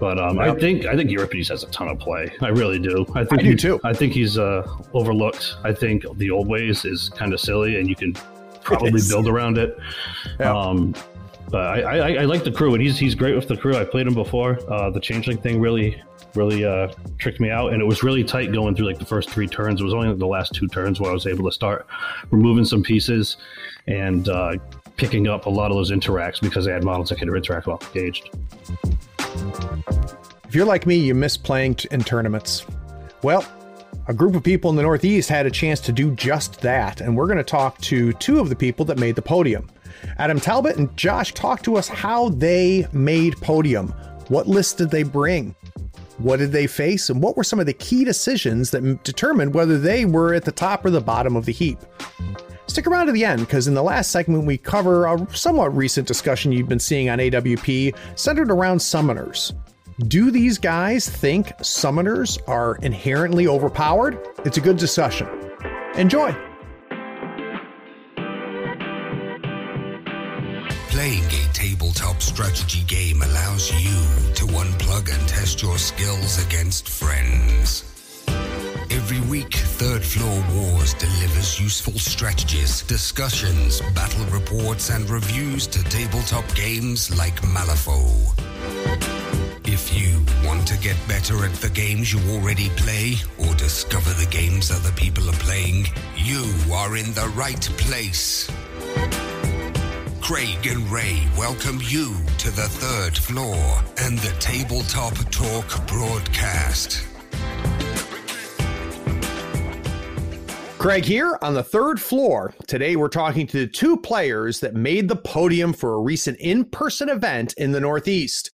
But um, I think I think Euripides has a ton of play. I really do. I think I do he- too. I think he's uh, overlooked. I think the old ways is kind of silly, and you can probably build around it. Yeah. Um, but I, I, I like the crew, and he's he's great with the crew. I played him before. Uh, the changeling thing really really uh, tricked me out, and it was really tight going through like the first three turns. It was only like the last two turns where I was able to start removing some pieces and uh, picking up a lot of those interacts because I had models that could interact while engaged. If you're like me, you miss playing t- in tournaments. Well, a group of people in the Northeast had a chance to do just that, and we're going to talk to two of the people that made the podium. Adam Talbot and Josh talked to us how they made podium. What list did they bring? What did they face? And what were some of the key decisions that determined whether they were at the top or the bottom of the heap? Stick around to the end because in the last segment, we cover a somewhat recent discussion you've been seeing on AWP centered around summoners. Do these guys think summoners are inherently overpowered? It's a good discussion. Enjoy. Playing a tabletop strategy game allows you to unplug and test your skills against friends. Every week, Third Floor Wars delivers useful strategies, discussions, battle reports, and reviews to tabletop games like Malifaux. If you want to get better at the games you already play or discover the games other people are playing, you are in the right place. Craig and Ray welcome you to the third floor and the Tabletop Talk broadcast. Craig here on the third floor. Today we're talking to the two players that made the podium for a recent in person event in the Northeast.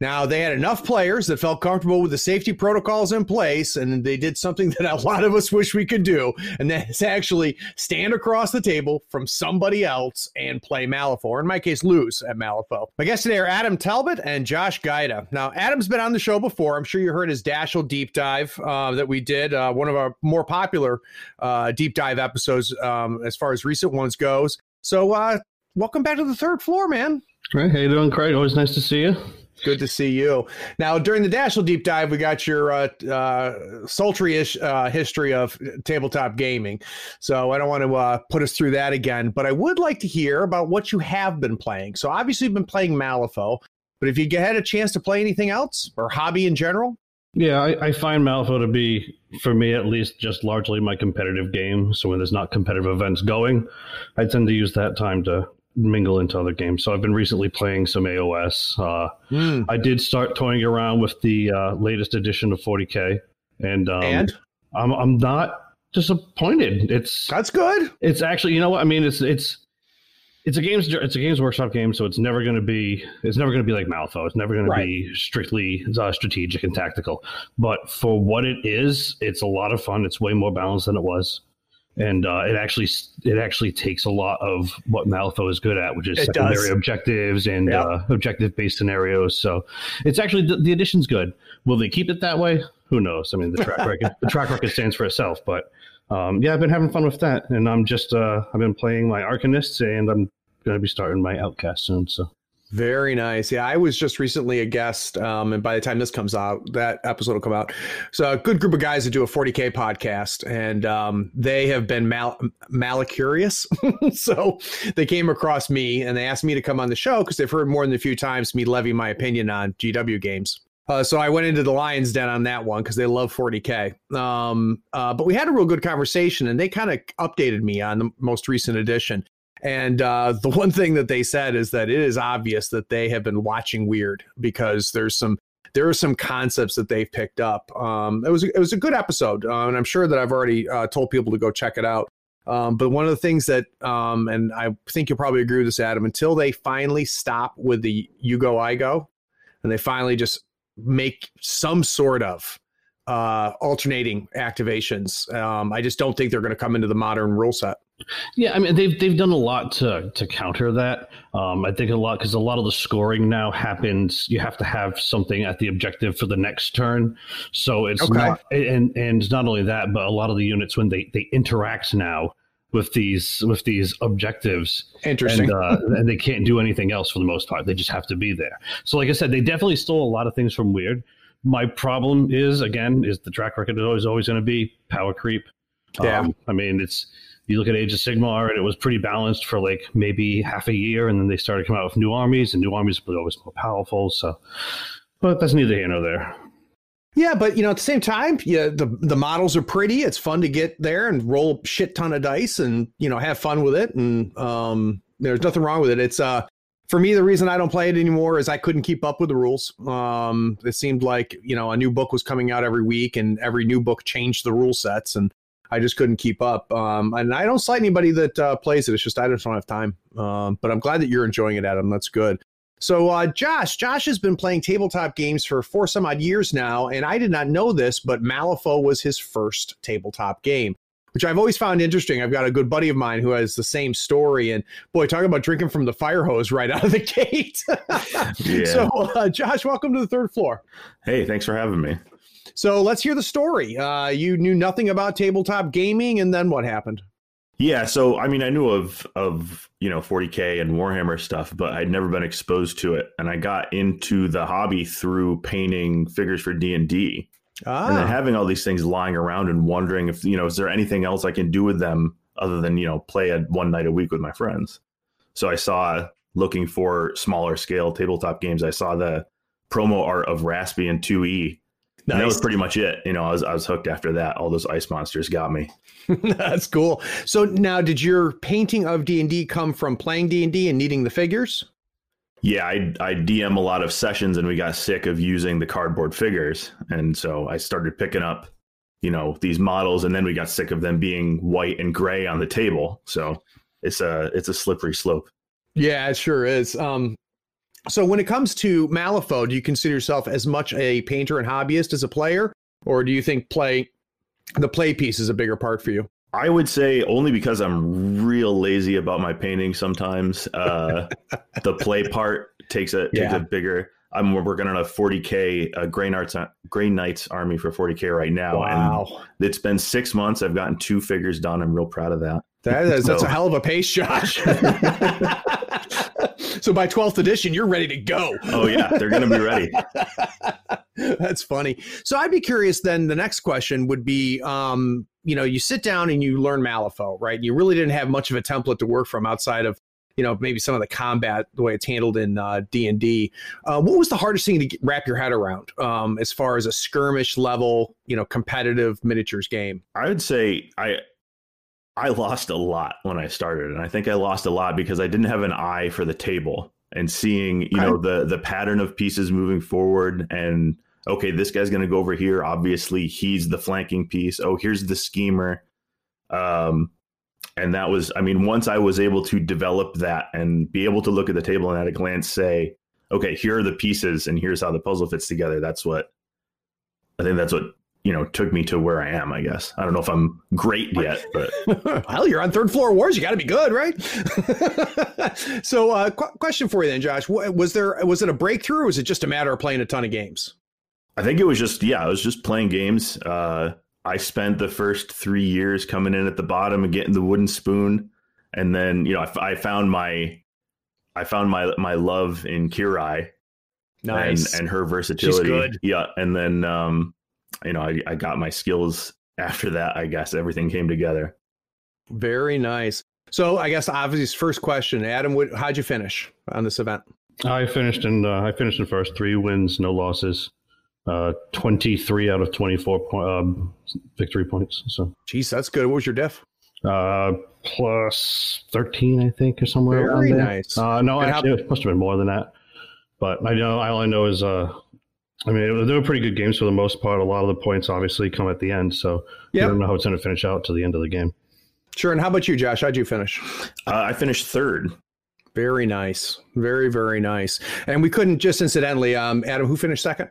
Now, they had enough players that felt comfortable with the safety protocols in place, and they did something that a lot of us wish we could do, and that is actually stand across the table from somebody else and play Malifaux, in my case, lose at Malifaux. My guests today are Adam Talbot and Josh Gaida. Now, Adam's been on the show before. I'm sure you heard his Dashel deep dive uh, that we did, uh, one of our more popular uh, deep dive episodes um, as far as recent ones goes. So, uh, welcome back to the third floor, man. Right, how you doing, Craig? Always nice to see you. Good to see you. Now, during the Dashel deep dive, we got your uh, uh, sultry-ish uh, history of tabletop gaming. So I don't want to uh, put us through that again, but I would like to hear about what you have been playing. So obviously, you've been playing Malifaux, but if you had a chance to play anything else or hobby in general, Yeah, I, I find Malifaux to be, for me at least, just largely my competitive game. So when there's not competitive events going, I tend to use that time to mingle into other games. So I've been recently playing some AOS. Uh, Hmm. I did start toying around with the uh, latest edition of 40k, and, um, and I'm I'm not disappointed. It's that's good. it's actually you know what I mean. It's it's it's a games it's a games workshop game, so it's never going to be it's never going to be like Malifaux. It's never going Right. to be strictly uh, strategic and tactical. But for what it is, it's a lot of fun. It's way more balanced than it was, and uh, it actually it actually takes a lot of what Malifaux is good at, which is It secondary does. objectives and uh, objective based scenarios. So it's actually the, the addition's good. Will they keep it that way? Who knows? I mean, the track record the track record stands for itself, but. Um, yeah, I've been having fun with that, and I'm just uh, I've been playing my Arcanists, and I'm going to be starting my Outcast soon. So Very nice. Yeah, I was just recently a guest, um, and by the time this comes out, that episode will come out. So, a good group of guys that do a 40k podcast, and um, they have been mal- malicurious. so, they came across me and they asked me to come on the show because they've heard more than a few times me levy my opinion on GW games. Uh, so I went into the Lions Den on that one because they love 40k. Um, uh, but we had a real good conversation, and they kind of updated me on the most recent edition. And uh, the one thing that they said is that it is obvious that they have been watching Wyrd because there's some there are some concepts that they've picked up. Um, it was it was a good episode, uh, and I'm sure that I've already uh, told people to go check it out. Um, but one of the things that, um, and I think you'll probably agree with this, Adam, until they finally stop with the you go I go, and they finally just make some sort of uh, alternating activations. Um, I just don't think they're going to come into the modern rule set. Yeah, I mean they've they've done a lot to to counter that. Um, I think a lot because a lot of the scoring now happens. You have to have something at the objective for the next turn, so it's Okay. not and and not only that, but a lot of the units when they they interact now. with these with these objectives. Interesting. And, uh, and they can't do anything else for the most part. They just have to be there. So, like I said, they definitely stole a lot of things from Wyrd. My problem is again is the track record is always always going to be power creep. Yeah. Um, I mean, it's you look at Age of Sigmar and it was pretty balanced for like maybe half a year, and then they started coming out with new armies, and new armies were always more powerful. So, but that's neither here nor there. Yeah, but you know, at the same time, yeah, the the models are pretty. It's fun to get there and roll shit ton of dice and you know have fun with it. And um, there's nothing wrong with it. It's uh for me the reason I don't play it anymore is I couldn't keep up with the rules. Um, it seemed like you know a new book was coming out every week, and every new book changed the rule sets, and I just couldn't keep up. Um, and I don't slight anybody that uh, plays it. It's just I just don't have time. Um, but I'm glad that you're enjoying it, Adam. That's good. So, uh, Josh, Josh has been playing tabletop games for four some odd years now, and I did not know this, but Malifaux was his first tabletop game, which I've always found interesting. I've got a good buddy of mine who has the same story, and boy, talk about drinking from the fire hose right out of the gate. Yeah. So, uh, Josh, welcome to the third floor. Hey, thanks for having me. So, let's hear the story. Uh, you knew nothing about tabletop gaming, and then what happened? Yeah, so I mean, I knew of of you know 40k and Warhammer stuff, but I'd never been exposed to it, and I got into the hobby through painting figures for D and D, and then Ah, having all these things lying around and wondering if you know is there anything else I can do with them other than you know play it one night a week with my friends. So I saw looking for smaller scale tabletop games. I saw the promo art of Raspy and 2e. And that was pretty much it. You know, I was I was hooked after that. All those ice monsters got me. that's cool. So now, did your painting of D and D come from playing D and D and needing the figures? Yeah, I I DM a lot of sessions, and we got sick of using the cardboard figures, and so I started picking up, you know, these models, and then we got sick of them being white and gray on the table. So it's a it's a slippery slope. Yeah, it sure is. Um, so when it comes to Malifaux, do you consider yourself as much a painter and hobbyist as a player, or do you think play the play piece is a bigger part for you? I would say only because I'm real lazy about my painting sometimes. Uh, the play part takes a takes Yeah. a bigger. I'm working on a 40k uh, Grey Knights Grey Knights army for 40k right now, and it's been six months. I've gotten two figures done. I'm real proud of that. that is that's a hell of a pace, Josh. so by twelfth edition, you're ready to go. Oh yeah, they're gonna be ready. That's funny. So I'd be curious then the next question would be um, you know, you sit down and you learn Malifaux, right? You really didn't have much of a template to work from outside of, you know, maybe some of the combat, the way it's handled in uh, D&D. Uh, what was the hardest thing to get, wrap your head around um, as far as a skirmish level, you know, competitive miniatures game? I would say I I lost a lot when I started, and I think I lost a lot because I didn't have an eye for the table and seeing you know the the pattern of pieces moving forward and okay this guy's going to go over here. Obviously he's the flanking piece. Oh here's the schemer. Um and that was i mean once i was able to develop that and be able to look at the table and at a glance say okay here are the pieces and here's how the puzzle fits together that's what i think that's what you know took me to where i am i guess i don't know if i'm great yet but Hell, you're on third floor wars. You got to be good, right? so, uh, qu- question for you then, Josh: Was there was it a breakthrough, or was it just a matter of playing a ton of games? I think it was just yeah, I was just playing games. Uh, I spent the first three years coming in at the bottom and getting the wooden spoon, and then you know I, f- I found my I found my my love in Kirai and and her versatility. Yeah, and then um, you know I, I got my skills after that. I guess everything came together. Very nice. So, I guess obviously, first question, Adam, what, how'd you finish on this event? I finished in uh, I finished in first, three wins, no losses, uh, twenty three out of twenty four point um, victory points. So Jeez, that's good. What was your diff? uh, plus thirteen, I think, or somewhere. around Very there. nice. Uh, no, And how- it must have been more than that. But I know all I know is, uh, I mean, they were pretty good games for the most part. A lot of the points obviously come at the end, so you Yep. don't know how it's going to finish out to the end of the game. Sure. And how about you, Josh? How'd you finish? Uh, I finished third. Very nice. Very, very nice. And we couldn't just incidentally, um, Adam, who finished second?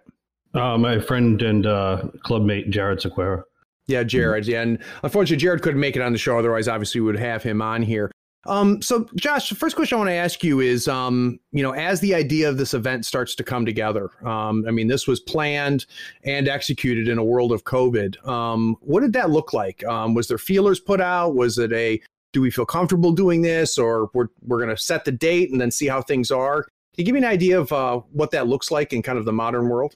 Uh, my friend and uh, clubmate Jared Sequeira. Yeah, Jared. Yeah, and unfortunately, Jared couldn't make it on the show. Otherwise, obviously, we would have him on here. Um, so, Josh, the first question I want to ask you is, um, you know, as the idea of this event starts to come together, um, I mean, this was planned and executed in a world of COVID. Um, what did that look like? Um, was there feelers put out? Was it a do we feel comfortable doing this, or we're we're going to set the date and then see how things are? Can you give me an idea of uh, what that looks like in kind of the modern world?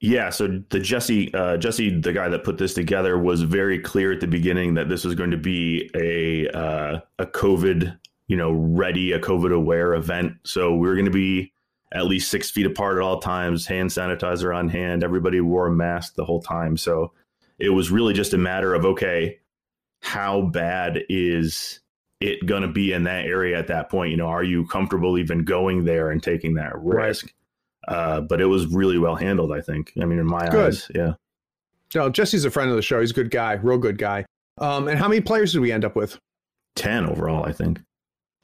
Yeah, so the Jesse, uh, Jesse, the guy that put this together, was very clear at the beginning that this was going to be a uh, a COVID, you know, ready, a COVID aware event. So we are going to be at least six feet apart at all times, hand sanitizer on hand. Everybody wore a mask the whole time. So it was really just a matter of okay, how bad is it going to be in that area at that point? You know, are you comfortable even going there and taking that risk? Right. Uh, but it was really well handled, I think. I mean, in my good. eyes, yeah. No, Jesse's a friend of the show. He's a good guy, real good guy. Um, and how many players did we end up with? Ten overall, I think.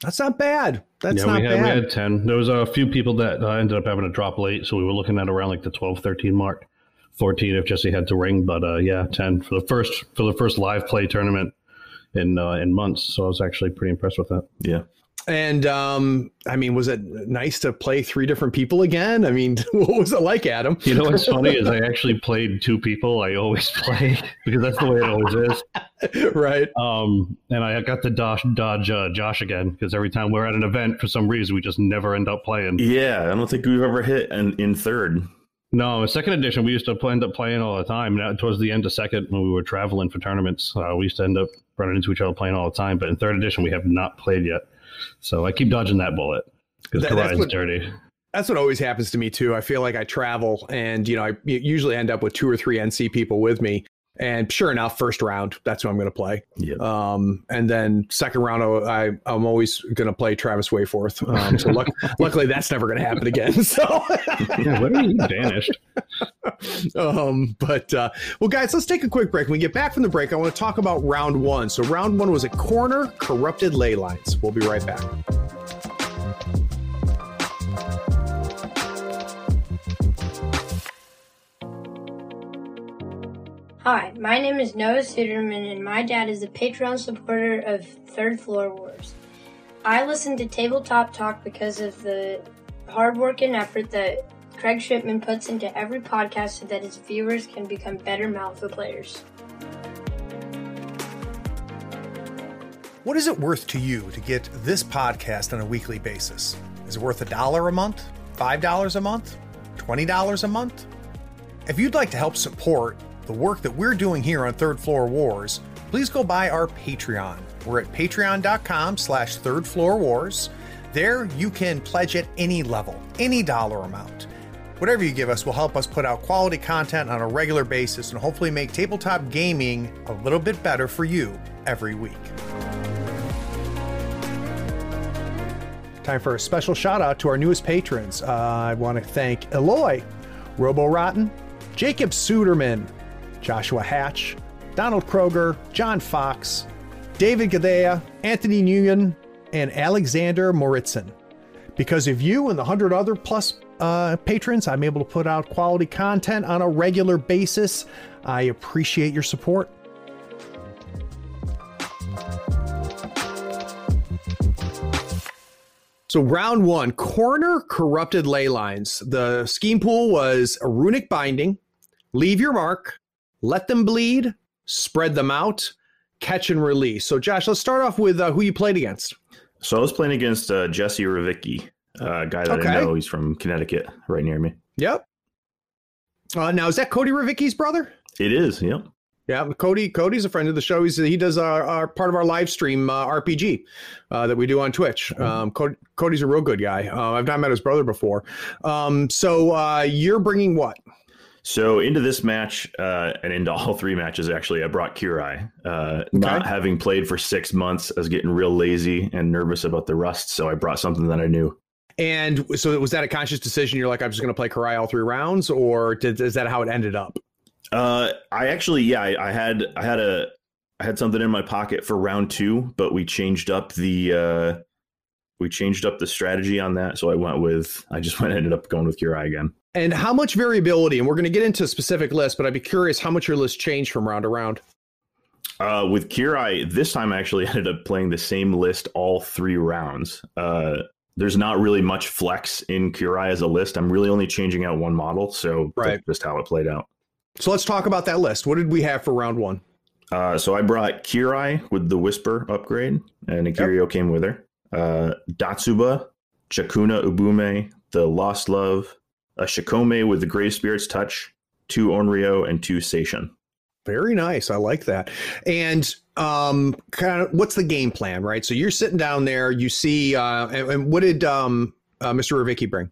That's not bad. That's yeah, not we had, bad. We had 10. There was a few people that uh, ended up having to drop late. So we were looking at around like the 12, 13 mark. 14 if Jesse had to ring, but uh, yeah, 10 for the first for the first live play tournament in uh, in months. So I was actually pretty impressed with that. Yeah. And um, I mean, was it nice to play three different people again? I mean, what was it like, Adam? You know what's funny is I actually played two people. I always play because that's the way it always is. right. Um, and I got to dodge, dodge uh, Josh again because every time we're at an event, for some reason, we just never end up playing. Yeah, I don't think we've ever hit in, in third. No, in second edition we used to end up playing all the time. Now, towards the end of second, when we were traveling for tournaments, uh, we used to end up running into each other playing all the time. But in third edition, we have not played yet. So I keep dodging that bullet because that, Horizon's dirty. That's what always happens to me too. I feel like I travel and you know I usually end up with two or three NC people with me, and sure enough, first round, that's who I'm going to play. Um, and then second round, I I'm always going to play Travis Wayforth. Um, so luck, luckily, that's never going to happen again. So yeah, what are you vanished? um, but uh, well, guys, let's take a quick break. When we get back from the break, I want to talk about round one. So round one was a corner corrupted ley lines. We'll be right back. Hi, my name is Noah Suderman, and my dad is a Patreon supporter of Third Floor Wars. I listen to Tabletop Talk because of the hard work and effort that Craig Shipman puts into every podcast so that his viewers can become better Malifaux players. What is it worth to you to get this podcast on a weekly basis? Is it worth a dollar a month? $5 a month? $20 a month? If you'd like to help support the work that we're doing here on Third Floor Wars, please go by our Patreon. We're at patreon.com slash third floor wars. There you can pledge at any level, any dollar amount. Whatever you give us will help us put out quality content on a regular basis and hopefully make tabletop gaming a little bit better for you every week. Time for a special shout out to our newest patrons. Uh, I want to thank Eloy, Robo Rotten, Jacob Suderman, Joshua Hatch, Donald Kroger, John Fox, David Gadea, Anthony Nguyen, and Alexander Moritzen. Because of you and the 100 other plus uh, patrons, I'm able to put out quality content on a regular basis. I appreciate your support. So, round one corner corrupted ley lines. The scheme pool was a runic binding, leave your mark, let them bleed, spread them out, catch and release. So, Josh, let's start off with uh, who you played against. So, I was playing against uh, Jesse Ravicki, a guy that okay. I know. He's from Connecticut, right near me. Yep. Uh, now, is that Cody Ravicki's brother? It is. Yep. Yeah, Cody. Cody's a friend of the show. He's, he does our, our part of our live stream uh, RPG uh, that we do on Twitch. Mm-hmm. Um, Cody, Cody's a real good guy. Uh, I've not met his brother before. Um, so uh, you're bringing what? So into this match uh, and into all three matches, actually, I brought Kirai. Uh, okay. Not having played for six months, I was getting real lazy and nervous about the rust, so I brought something that I knew. And so, was that a conscious decision? You're like, I'm just going to play Kirai all three rounds, or did, is that how it ended up? Uh, I actually, yeah, I, I had, I had a, I had something in my pocket for round two, but we changed up the, uh, we changed up the strategy on that. So I went with, I just went ended up going with Kirai again. And how much variability? And we're going to get into a specific list, but I'd be curious how much your list changed from round to round. Uh, with Kirai, this time I actually ended up playing the same list all three rounds. Uh, there's not really much flex in Kirai as a list. I'm really only changing out one model, so right. just how it played out. So let's talk about that list. What did we have for round one? Uh, so I brought Kirai with the Whisper upgrade, and Ikiryo yep. came with her. Uh, Datsue Ba, Chakuna Ubume, the Lost Love, a Shikome with the Grave Spirit's Touch, two Onryo, and two Seishin. Very nice. I like that. And um, kind of what's the game plan, right? So you're sitting down there, you see, uh, and, and what did um, uh, Mr. Ravicki bring?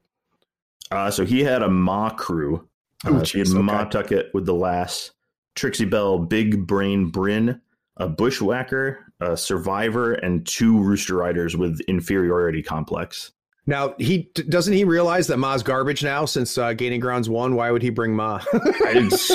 Uh, so he had a Ma crew. Uh, Ooh, he had okay. Ma Tucket with the last Trixiebelle, Big Brain Bryn, a Bushwhacker, a Survivor, and two Rooster Riders with inferiority complex. Now he doesn't he realize that Ma's garbage now since uh, Gaining Grounds won. Why would he bring Ma?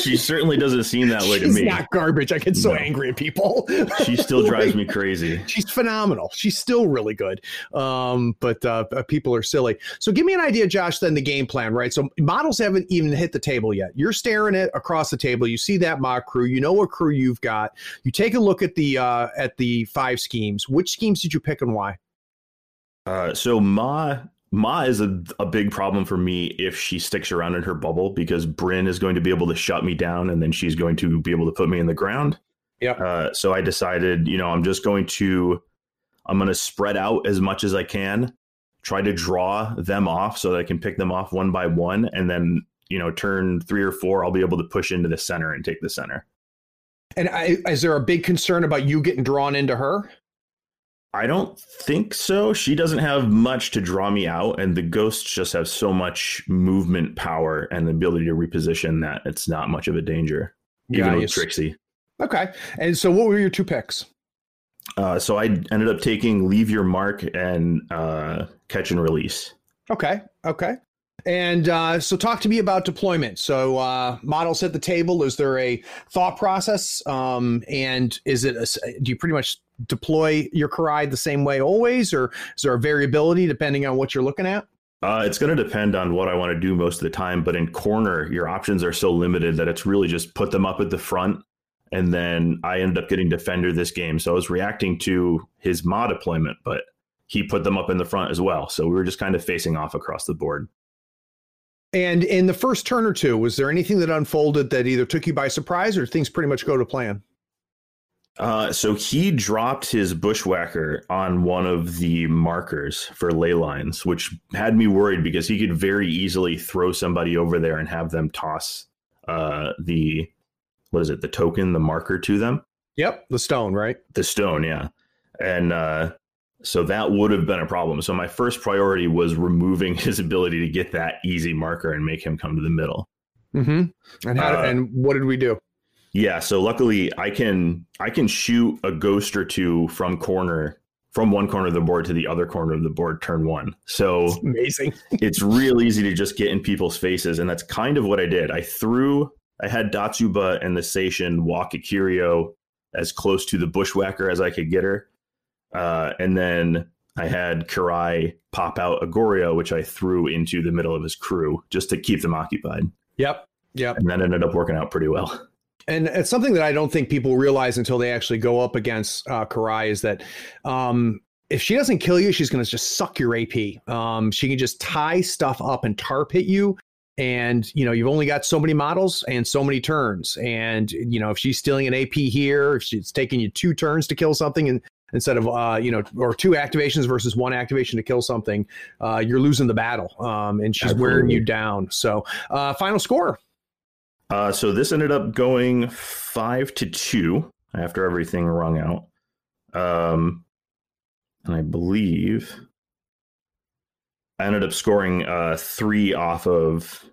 she certainly doesn't seem that way She's to me. She's not garbage. I get so no. angry at people. she still drives me crazy. She's phenomenal. She's still really good. Um, but uh, uh, people are silly. So give me an idea, Josh. Then the game plan, right? So models haven't even hit the table yet. You're staring at across the table. You see that Ma crew. You know what crew you've got. You take a look at the uh, at the five schemes. Which schemes did you pick and why? Uh, so Ma Ma is a, a big problem for me if she sticks around in her bubble because Bryn is going to be able to shut me down and then she's going to be able to put me in the ground. Yeah. Uh, so I decided, you know, I'm just going to I'm going to spread out as much as I can, try to draw them off so that I can pick them off one by one, and then you know, turn three or four, I'll be able to push into the center and take the center. And I, is there a big concern about you getting drawn into her? I don't think so. She doesn't have much to draw me out, and the ghosts just have so much movement power and the ability to reposition that it's not much of a danger, even with Trixie. Okay. And so, what were your two picks? Uh, so I ended up taking Leave Your Mark and uh, Catch and Release. Okay. Okay. And uh, so, talk to me about deployment. So, uh, models at the table. Is there a thought process? Um, and is it? A, do you pretty much deploy your Kirai the same way always, or is there a variability depending on what you're looking at? Uh, it's going to depend on what I want to do most of the time. But in corner, your options are so limited that it's really just put them up at the front. And then I ended up getting defender this game. So I was reacting to his Ma deployment, but he put them up in the front as well. So we were just kind of facing off across the board. And in the first turn or two, was there anything that unfolded that either took you by surprise or things pretty much go to plan? Uh, so he dropped his bushwhacker on one of the markers for ley lines, which had me worried because he could very easily throw somebody over there and have them toss uh, the what is it, the token, the marker to them. Yep, the stone, right? The stone, yeah. And uh, so that would have been a problem. So my first priority was removing his ability to get that easy marker and make him come to the middle. Mm-hmm. And how? Uh, and what did we do? Yeah. So luckily, I can I can shoot a ghost or two from corner from one corner of the board to the other corner of the board turn one. So it's amazing. it's real easy to just get in people's faces, and that's kind of what I did. I threw. I had Datsue Ba and the Seishin walk Ikiryo as close to the bushwhacker as I could get her uh, and then I had Kirai pop out a Goryo, which I threw into the middle of his crew just to keep them occupied. Yep. Yep. And that ended up working out pretty well. And it's something that I don't think people realize until they actually go up against uh, Kirai is that um, if she doesn't kill you, she's going to just suck your AP. Um, she can just tie stuff up and tarp hit you. And, you know, you've only got so many models and so many turns. And, you know, if she's stealing an AP here, if she's taking you two turns to kill something and instead of uh, you know or two activations versus one activation to kill something uh, you're losing the battle um, and she's Absolutely. wearing you down so uh, final score uh, so this ended up going five to two after everything rung out um, and i believe i ended up scoring uh, three off of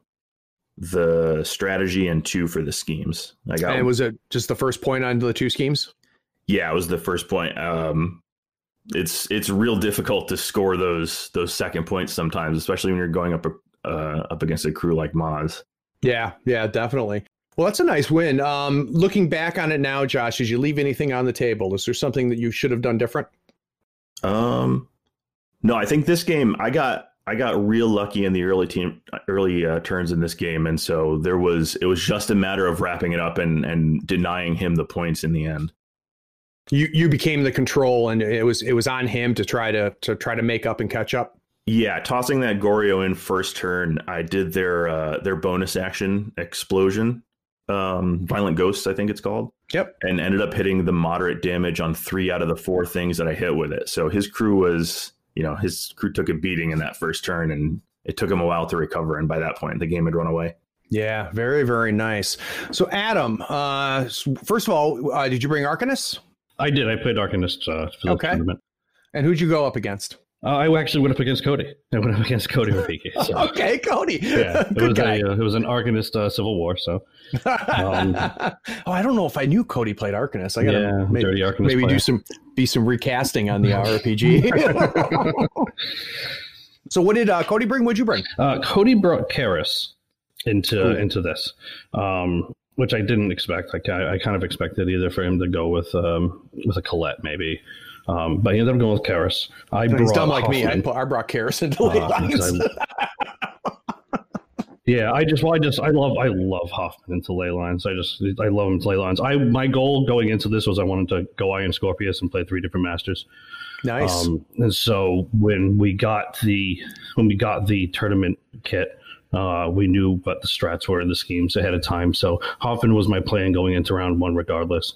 the strategy and two for the schemes i got and was it just the first point on the two schemes yeah, it was the first point. Um, it's it's real difficult to score those those second points sometimes, especially when you're going up uh, up against a crew like Maz. Yeah, yeah, definitely. Well, that's a nice win. Um, looking back on it now, Josh, did you leave anything on the table? Is there something that you should have done different? Um, no, I think this game I got I got real lucky in the early team early uh, turns in this game, and so there was it was just a matter of wrapping it up and and denying him the points in the end you you became the control and it was it was on him to try to to try to make up and catch up yeah tossing that goryo in first turn i did their uh their bonus action explosion um, Violent Ghosts, I think it's called. Yep. And ended up hitting the moderate damage on three out of the four things that I hit with it. So his crew was, you know, his crew took a beating in that first turn and it took him a while to recover. And by that point, the game had run away. Yeah, very, very nice. So, Adam, uh, first of all, uh, did you bring Arcanist? I did. I played Arcanist uh, for the Okay. tournament. And who'd you go up against? Uh, I actually went up against Cody. I went up against Cody Ravicki. So, Okay, Cody. yeah, it was guy. a uh, it was an Arcanist uh, Civil War. So um, oh, I don't know if I knew Cody played Arcanist. I gotta Yeah, maybe, dirty Arcanist maybe do some be some recasting on the RPG. so, what did uh, Cody bring? What'd you bring? uh, Cody brought Kaeris into into this, um, which I didn't expect. Like I, I kind of expected either for him to go with um, with a Colette maybe, um, but he ended up going with Kaeris. I He's brought dumb like me. I, put, I brought Kaeris into Uh, ley lines. Yeah, I just, well, I just, I love, I love Hoffman into ley lines. I just, I love him to ley lines. I, my goal going into this was I wanted to go Iron Scorpius and play three different masters. nice. Um, and so when we got the, when we got the tournament kit, uh, we knew what the strats were in the schemes ahead of time. So Hoffman was my plan going into round one, regardless.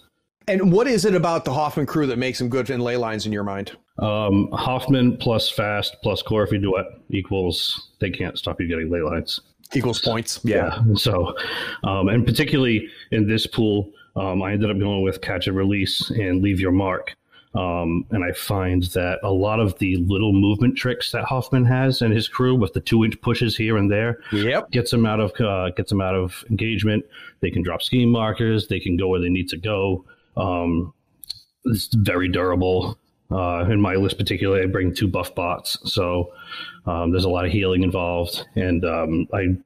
And what is it about the Hoffman crew that makes them good in ley lines in your mind? Um, Hoffman plus fast plus Coryphee duet equals they can't stop you getting ley lines. Equals points. Yeah. So, um, and particularly in this pool, um, I ended up going with catch and release and leave your mark. Um, and I find that a lot of the little movement tricks that Hoffman has and his crew with the two inch pushes here and there Yep. gets them out of uh, gets them out of engagement. They can drop scheme markers. They can go where they need to go. Um, it's very durable. Uh, in my list, particularly, I bring two buff bots, so um, there's a lot of healing involved, and um, I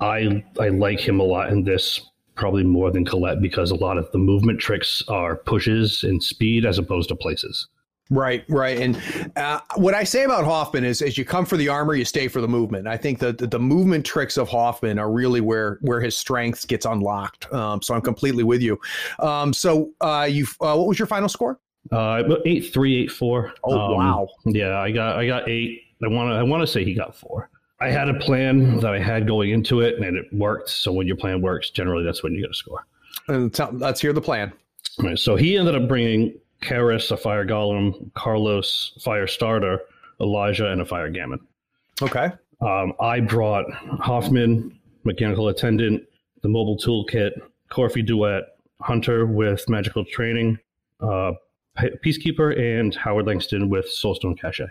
I I like him a lot in this, probably more than Colette because a lot of the movement tricks are pushes and speed as opposed to places. Right, right. And uh, what I say about Hoffman is, as you come for the armor, you stay for the movement. I think that the, the movement tricks of Hoffman are really where where his strength gets unlocked. Um, so I'm completely with you. Um, so uh, you, uh, what was your final score? Uh, eight three eight four. Oh Um, wow! Yeah, I got I got eight. I want to I want to say he got four. I had a plan that I had going into it, and it worked. So when your plan works, generally that's when you get a score. And tell, let's hear the plan. Right, so he ended up bringing Kaeris, a fire golem, Carlos, fire starter, Elijah, and a fire gamin. Okay. Um, I brought Hoffman, mechanical attendant, the mobile toolkit, Coryphee duet, Hunter with magical training, uh, Peacekeeper, and Howard Langston with Soulstone Cache.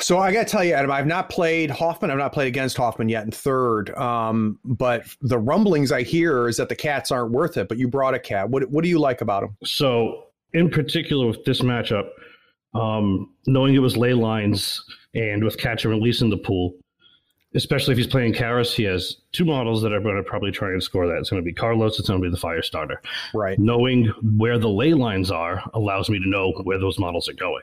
So I got to tell you, Adam, I've not played Hoffman. I've not played against Hoffman yet in third. Um, but the rumblings I hear is that the cats aren't worth it. But you brought a cat. What What do you like about him? So, in particular with this matchup, um, knowing it was ley lines and with catch and release in the pool, especially if he's playing Kaeris, he has two models that are going to probably try and score that. It's going to be Carlos, it's going to be the fire starter. Right. Knowing where the ley lines are allows me to know where those models are going.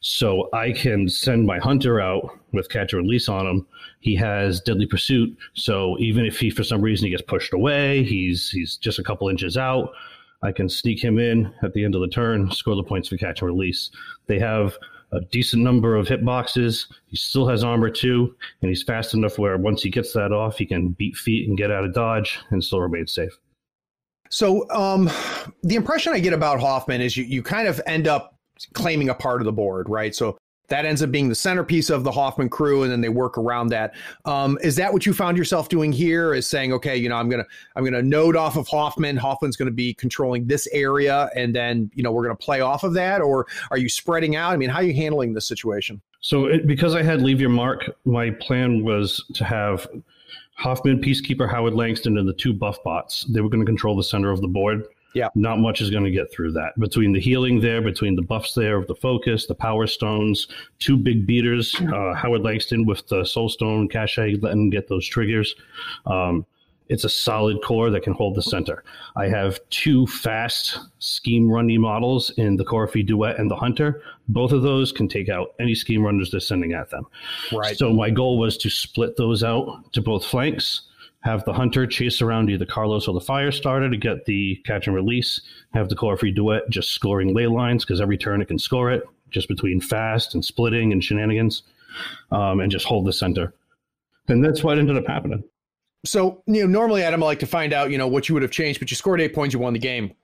So I can send my hunter out with catch and release on him. He has deadly pursuit. So even if he for some reason he gets pushed away, he's he's just a couple inches out. I can sneak him in at the end of the turn, score the points for catch and release. They have a decent number of hitboxes. He still has armor too, and he's fast enough where once he gets that off, he can beat feet and get out of dodge and still remain safe. So um, the impression I get about Hoffman is you, you kind of end up claiming a part of the board, right? So that ends up being the centerpiece of the Hoffman crew, and then they work around that. Um, is that what you found yourself doing here? Is saying, okay, you know, I'm gonna I'm gonna node off of Hoffman. Hoffman's gonna be controlling this area, and then you know we're gonna play off of that, or are you spreading out? I mean, how are you handling this situation? So, it, because I had leave your mark, my plan was to have Hoffman, Peacekeeper, Howard Langston, and the two buff bots. They were going to control the center of the board. Yeah. Not much is going to get through that. Between the healing there, between the buffs there, of the focus, the power stones, two big beaters, uh, Howard Langston with the soul stone, cache, letting him get those triggers. Um, it's a solid core that can hold the center. I have two fast scheme runny models in the Coryphee Duet and the Hunter. Both of those can take out any scheme runners they're sending at them. Right. So my goal was to split those out to both flanks, have the hunter chase around either Carlos or the fire starter to get the catch and release, have the Coryphee duet just scoring ley lines because every turn it can score it, just between fast and splitting and shenanigans, um, and just hold the center. And that's what ended up happening. So, you know, normally, Adam, I like to find out, you know, what you would have changed, but you scored eight points, you won the game.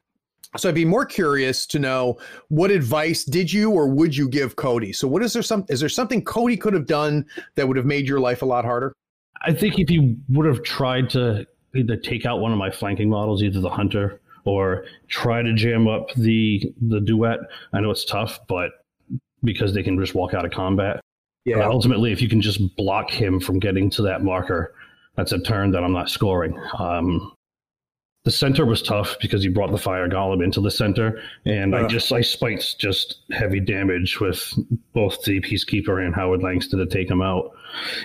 So I'd be more curious to know what advice did you or would you give Cody? So what is there some is there something Cody could have done that would have made your life a lot harder? I think if he would have tried to either take out one of my flanking models, either the hunter or try to jam up the the duet. I know it's tough, but because they can just walk out of combat. Yeah. But ultimately, if you can just block him from getting to that marker, that's a turn that I'm not scoring. Um, the center was tough because he brought the fire golem into the center, and uh, I just I spiked just heavy damage with both the peacekeeper and Howard Langston to take him out,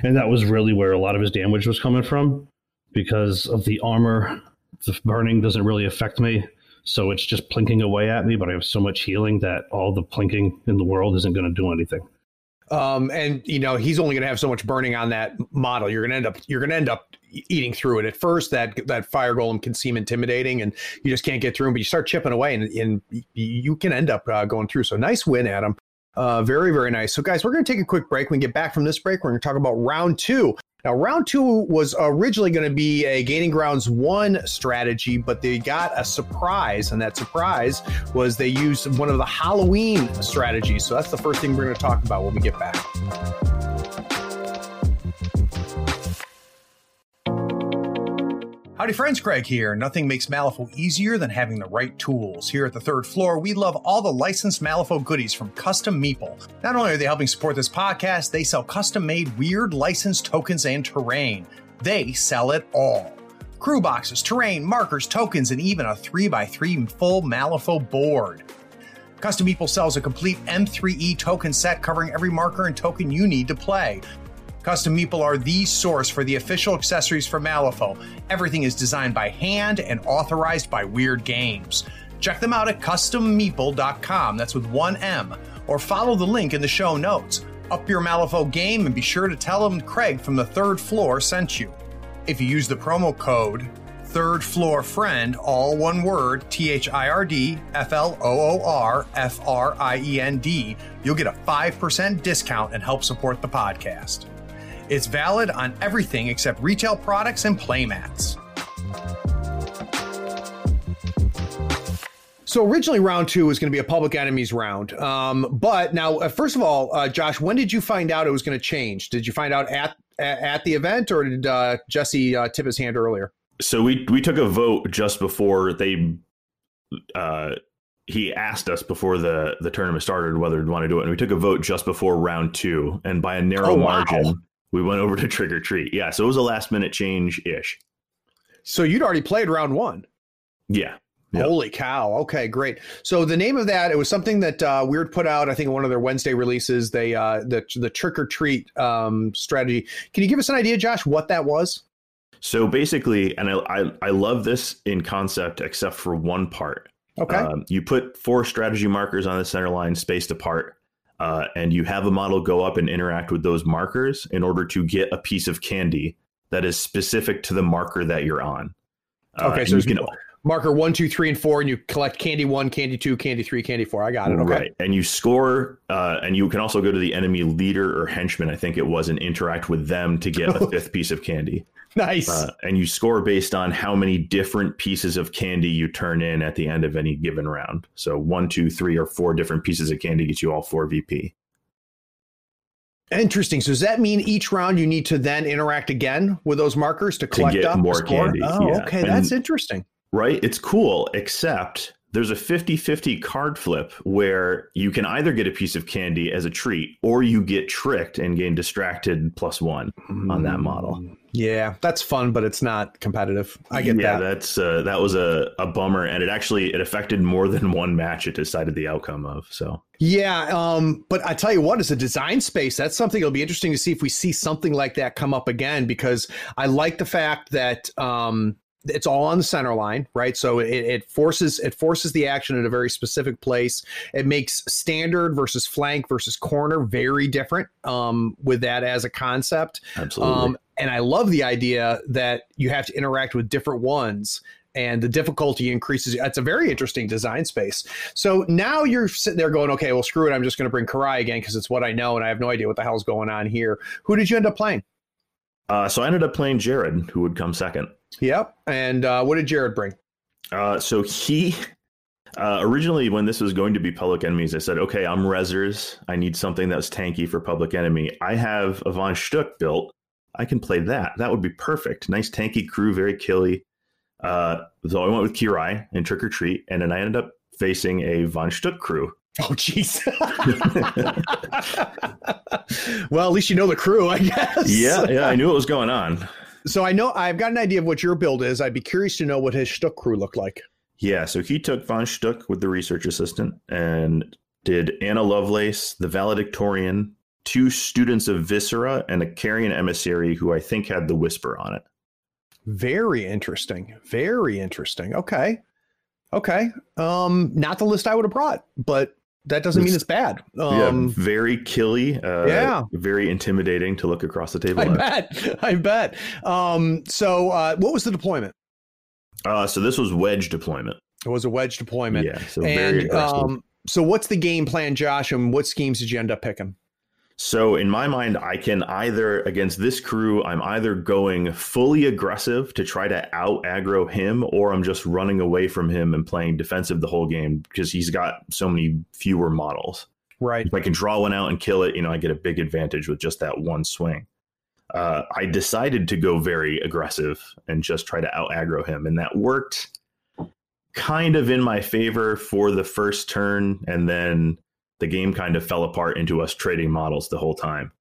and that was really where a lot of his damage was coming from because of the armor. The burning doesn't really affect me, so it's just plinking away at me. But I have so much healing that all the plinking in the world isn't going to do anything. Um, and you know he's only going to have so much burning on that model. You're going to end up you're going to end up eating through it. At first, that that fire golem can seem intimidating, and you just can't get through them. But you start chipping away, and, and you can end up uh, going through. So nice win, Adam. Uh, very very nice. So guys, we're going to take a quick break. When we get back from this break, we're going to talk about round two. Now, round two was originally going to be a Gaining Grounds one strategy, but they got a surprise, and that surprise was they used one of the Halloween strategies. So that's the first thing we're going to talk about when we get back. Howdy friends, Craig here. Nothing makes Malifaux easier than having the right tools. Here at the third floor, we love all the licensed Malifaux goodies from Custom Meeple. Not only are they helping support this podcast, they sell custom made Wyrd licensed tokens and terrain. They sell it all. Crew boxes, terrain, markers, tokens, and even a 3x3 full Malifaux board. Custom Meeple sells a complete M3E token set covering every marker and token you need to play. Custom Meeple are the source for the official accessories for Malifaux. Everything is designed by hand and authorized by Wyrd Games. Check them out at custommeeple.com, that's with one M, or follow the link in the show notes. Up your Malifaux game and be sure to tell them Craig from the third floor sent you. If you use the promo code third floor friend, all one word, T H I R D F L O O R F R I E N D, you'll get a 5% discount and help support the podcast. It's valid on everything except retail products and playmats. So originally, round two was going to be a public enemies round. Um, but now, uh, first of all, uh, Josh, when did you find out it was going to change? Did you find out at at the event, or did uh, Jesse uh, tip his hand earlier? So we we took a vote just before they. Uh, he asked us before the the tournament started whether we'd want to do it, and we took a vote just before round two, and by a narrow oh, margin, wow we went over to trick or treat. Yeah, so it was a last minute change ish. So you'd already played round one. Yeah. Yep. Holy cow! Okay, great. So the name of that it was something that uh, Wyrd put out. I think in one of their Wednesday releases. They uh, the the trick or treat um, strategy. Can you give us an idea, Josh, what that was? So basically, and I I, I love this in concept, except for one part. Okay. Um, you put four strategy markers on the center line, spaced apart uh, and you have a model go up and interact with those markers in order to get a piece of candy that is specific to the marker that you're on. Uh, okay, so you can marker one, two, three, and four, and you collect candy one, candy two, candy three, candy four. I got it. Okay. Right, and you score, uh, and you can also go to the enemy leader or henchman, I think it was, and interact with them to get a fifth piece of candy. Nice. Uh, and you score based on how many different pieces of candy you turn in at the end of any given round. So one, two, three, or four different pieces of candy gets you all four VP. Interesting. So does that mean each round you need to then interact again with those markers to collect to up more candy? Oh, yeah. okay, and, that's interesting. Right? It's cool, except there's a 50-50 card flip where you can either get a piece of candy as a treat or you get tricked and gain distracted plus one on that model. Mm. Yeah, that's fun, but it's not competitive. I get yeah, that. Yeah, that's uh, that was a, a bummer, and it actually it affected more than one match. It decided the outcome of so. Yeah, um, but I tell you what, as a design space, that's something it'll be interesting to see if we see something like that come up again. Because I like the fact that um, it's all on the center line, right? So it, it, forces it forces the action at a very specific place. It makes standard versus flank versus corner very different um, with that as a concept. Absolutely. Um, and I love the idea that you have to interact with different ones and the difficulty increases. It's a very interesting design space. So now you're sitting there going, okay, well, screw it. I'm just going to bring Kirai again because it's what I know and I have no idea what the hell's going on here. Who did you end up playing? Uh, so I ended up playing Jared, who would come second. Yep. And uh, what did Jared bring? Uh, so he uh, originally, when this was going to be Public Enemies, I said, "Okay, I'm Rezzers. I need something that's tanky for Public Enemy. I have a Von Schtook built. I can play that. That would be perfect. Nice tanky crew, very killy. Uh, so I went with Kirai and Trick or Treat, and then I ended up facing a Von Schtook crew. Oh, jeez. well, at least you know the crew, I guess. Yeah, yeah, I knew what was going on. So I know I've got an idea of what your build is. I'd be curious to know what his Schtook crew looked like. Yeah, so he took Von Schtook with the research assistant and did Anna Lovelace, the valedictorian, two students of Viscera, and a carrion emissary who I think had the whisper on it. Very interesting. Very interesting. Okay. Okay. Um, not the list I would have brought, but that doesn't mean it's bad. Um, yeah, very killy. Uh, yeah, very intimidating to look across the table. I at. bet. I bet. Um, so, uh, what was the deployment? Uh, so this was wedge deployment. It was a wedge deployment. Yeah. So very and um, so, what's the game plan, Josh? And what schemes did you end up picking? So in my mind, I can either against this crew, I'm either going fully aggressive to try to out aggro him, or I'm just running away from him and playing defensive the whole game because he's got so many fewer models. Right. If I can draw one out and kill it, you know, I get a big advantage with just that one swing. Uh, I decided to go very aggressive and just try to out aggro him, and that worked kind of in my favor for the first turn, and then the game kind of fell apart into us trading models the whole time.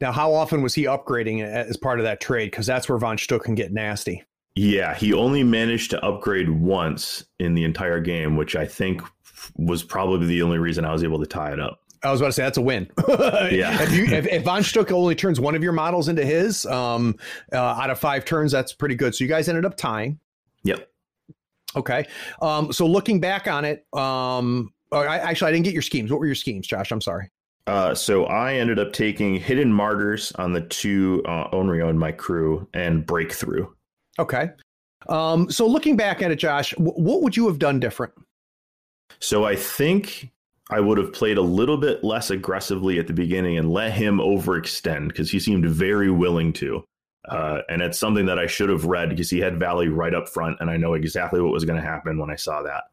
Now, how often was he upgrading as part of that trade? Because that's where Von Schtook can get nasty. Yeah, he only managed to upgrade once in the entire game, which I think was probably the only reason I was able to tie it up. I was about to say that's a win. yeah. if, you, if, if Von Schtook only turns one of your models into his um, uh, out of five turns, that's pretty good. So you guys ended up tying. Yep. Okay. Um, so looking back on it, um, Oh, I, actually, I didn't get your schemes. What were your schemes, Josh? I'm sorry. Uh, so I ended up taking Hidden Martyrs on the two uh, Onryo in my crew and Breakthrough. Okay. Um, so looking back at it, Josh, w- what would you have done different? So I think I would have played a little bit less aggressively at the beginning and let him overextend because he seemed very willing to. Uh, and it's something that I should have read because he had Valley right up front, and I know exactly what was going to happen when I saw that.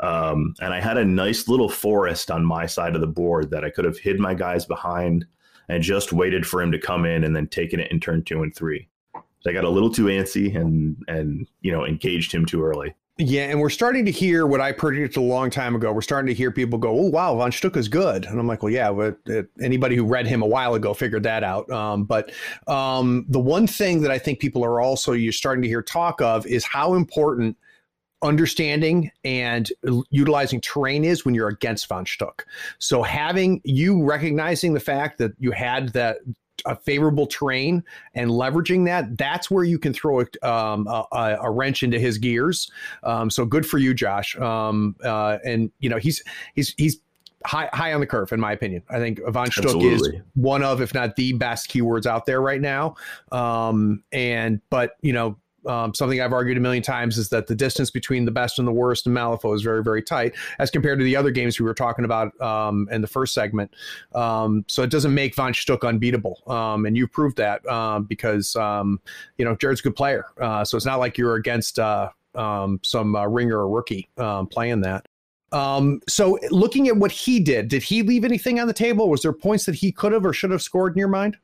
Um, and I had a nice little forest on my side of the board that I could have hid my guys behind and just waited for him to come in and then taken it in turn two and three. So I got a little too antsy and and you know engaged him too early. Yeah, and we're starting to hear what I predicted a long time ago. We're starting to hear people go, "Oh, wow, Von Schtook is good," and I'm like, "Well, yeah, but it, anybody who read him a while ago figured that out." Um, but um, the one thing that I think people are also you're starting to hear talk of is how important understanding and utilizing terrain is when you're against von Schtook. So having you recognizing the fact that you had that a favorable terrain and leveraging that that's where you can throw a, um, a, a wrench into his gears. Um, so good for you josh. Um, uh, and you know he's he's he's high high on the curve in my opinion. I think von Schtook is one of if not the best keywords out there right now. Um, and but you know um, something I've argued a million times is that the distance between the best and the worst in Malifaux is very, very tight as compared to the other games we were talking about um, in the first segment. Um, so it doesn't make Von Schtook unbeatable. Um, and you proved that uh, because, um, you know, Jared's a good player. Uh, so it's not like you're against uh, some uh, ringer or rookie playing that. Um, so looking at what he did, did he leave anything on the table? Was there points that he could have or should have scored in your mind?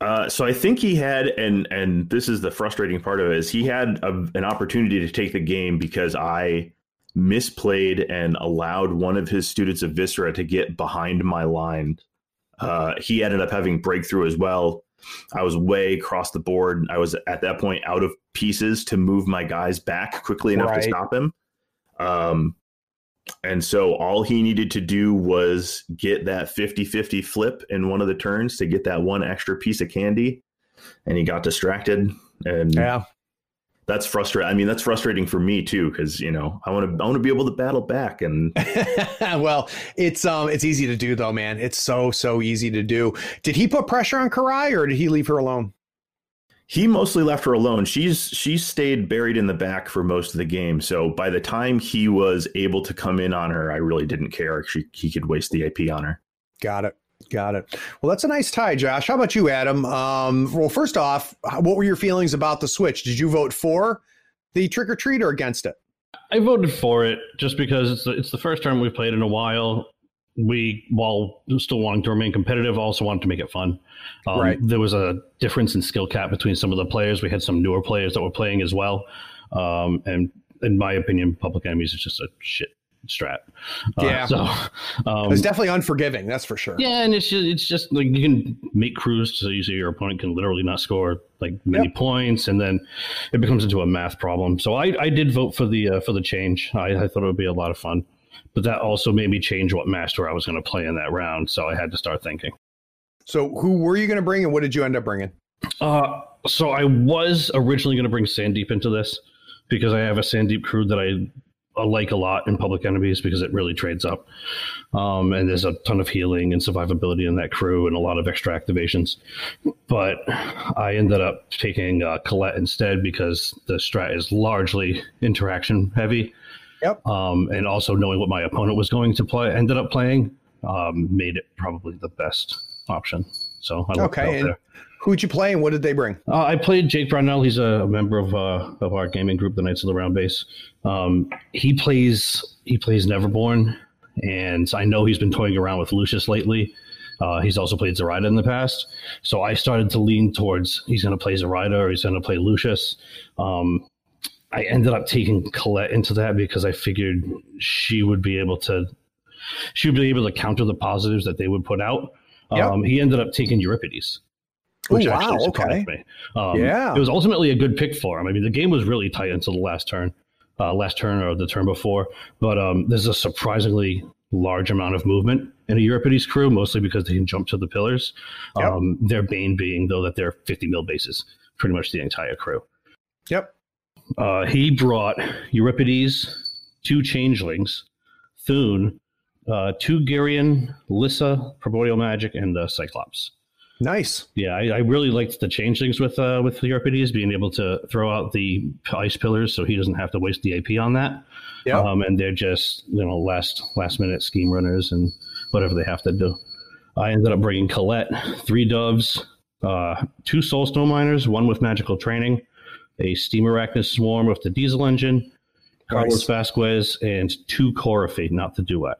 Uh, so I think he had, and and this is the frustrating part of it, is he had a, an opportunity to take the game because I misplayed and allowed one of his students of Viscera to get behind my line. Uh, he ended up having breakthrough as well. I was way across the board. I was at that point out of pieces to move my guys back quickly enough right. to stop him. Um, and so all he needed to do was get that 50 50 flip in one of the turns to get that one extra piece of candy. And he got distracted. And yeah, that's frustrating. I mean, that's frustrating for me too, because you know I want to I want to be able to battle back. And well, it's um it's easy to do though, man. It's so so easy to do. Did he put pressure on Kirai or did he leave her alone? He mostly left her alone. She's she stayed buried in the back for most of the game. So by the time he was able to come in on her, I really didn't care. She he could waste the AP on her. Got it. Got it. Well, that's a nice tie, Josh. How about you, Adam? Um, well, first off, what were your feelings about the switch? Did you vote for the trick or treat or against it? I voted for it just because it's the, it's the first term we've played in a while. We, while still wanting to remain competitive, also wanted to make it fun. Um, Right. There was a difference in skill cap between some of the players. We had some newer players that were playing as well. Um, and in my opinion, Public Enemies is just a shit strat. Uh, Yeah. So, um, It's definitely unforgiving, that's for sure. yeah, and it's just it's just like you can make crews so you see your opponent can literally not score like many Yep. points, and then it becomes into a math problem. So I, I did vote for the uh, for the change. I, I thought it would be a lot of fun, but that also made me change what master I was going to play in that round. So I had to start thinking. So, who were you going to bring, and what did you end up bringing? Uh, so I was originally going to bring Sandeep into this because I have a Sandeep crew that I, I like a lot in Public Enemies because it really trades up. Um, and there's a ton of healing and survivability in that crew and a lot of extra activations. But I ended up taking uh, Colette instead because the strat is largely interaction heavy. Yep. Um, and also knowing what my opponent was going to play, ended up playing, um, made it probably the best option. So I Okay, and who'd you play, and what did they bring? Uh, I played Jake Brownell. He's a member of uh, of our gaming group, the Knights of the Round Base. Um, he plays he plays Neverborn, and I know he's been toying around with Lucius lately. Uh, he's also played Zoraida in the past, so I started to lean towards he's going to play Zoraida or he's going to play Lucius. Um, I ended up taking Colette into that because I figured she would be able to she would be able to counter the positives that they would put out. Yep. Um, he ended up taking Euripides which Oh, wow, actually surprised okay. me. Um, Yeah. it was ultimately a good pick for him. I mean, the game was really tight until the last turn, uh, last turn or the turn before. But um, there's a surprisingly large amount of movement in a Euripides crew, mostly because they can jump to the pillars. Yep. Um, their bane being though that they're 50 mil bases, pretty much the entire crew. Yep. Uh, he brought Euripides, two changelings, Thune, uh, two Gyrian, Lyssa, Primordial Magic, and the Cyclops. Nice. Yeah, I, I really liked the changelings with uh, with Euripides being able to throw out the ice pillars, so he doesn't have to waste the AP on that. Yep. Um, and they're just you know last last minute scheme runners and whatever they have to do. I ended up bringing Colette, three doves, uh, two soul soulstone miners, one with magical training, a steam arachnid swarm with the diesel engine, Carlos Vasquez, and two Coryphee, not the duet.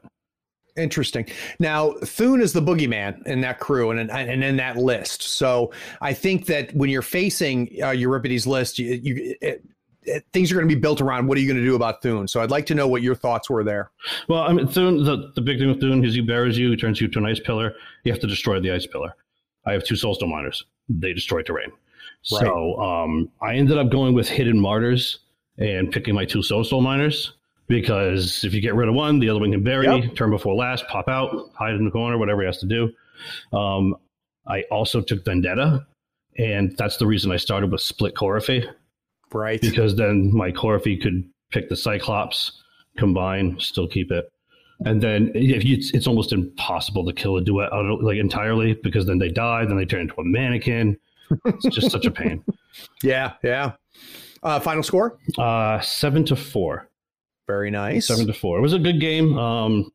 Interesting. Now, Thune is the boogeyman in that crew and and in that list. So I think that when you're facing uh, Euripides' list, you, you it, it, things are going to be built around what are you going to do about Thune. So I'd like to know what your thoughts were there. Well, I mean, Thune, the, the big thing with Thune is he buries you, he turns you to an ice pillar. You have to destroy the ice pillar. I have two soulstone miners. They destroy terrain. So um, I ended up going with hidden martyrs and picking my two soulstone miners because if you get rid of one, the other one can bury, Yep. turn before last, pop out, hide in the corner, whatever he has to do. Um, I also took Vendetta, and that's the reason I started with Split Coryphee Right. because then my Coryphee could pick the Cyclops, combine, still keep it. And then if you, it's, it's almost impossible to kill a duet like entirely because then they die, then they turn into a mannequin. It's just such a pain. Yeah. Yeah. Uh, final score. Uh, seven to four. Very nice. Seven to four. It was a good game. Um,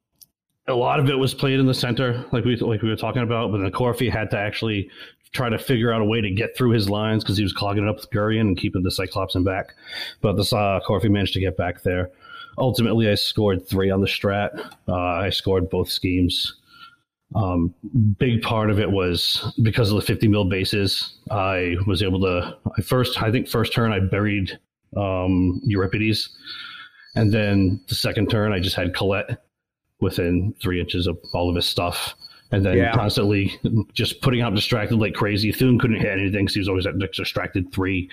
a lot of it was played in the center, like we like we were talking about. But then Corfy had to actually try to figure out a way to get through his lines because he was clogging it up with Gurion and keeping the Cyclops in back. But the uh, Corfy managed to get back there. Ultimately, I scored three on the strat. Uh, I scored both schemes. Um, big part of it was because of the 50 mil bases. I was able to. I first, I think, first turn I buried um, Euripides, and then the second turn I just had Colette within three inches of all of his stuff. And then Yeah. constantly just putting out distracted like crazy. Thune couldn't hit anything because he was always at distracted three.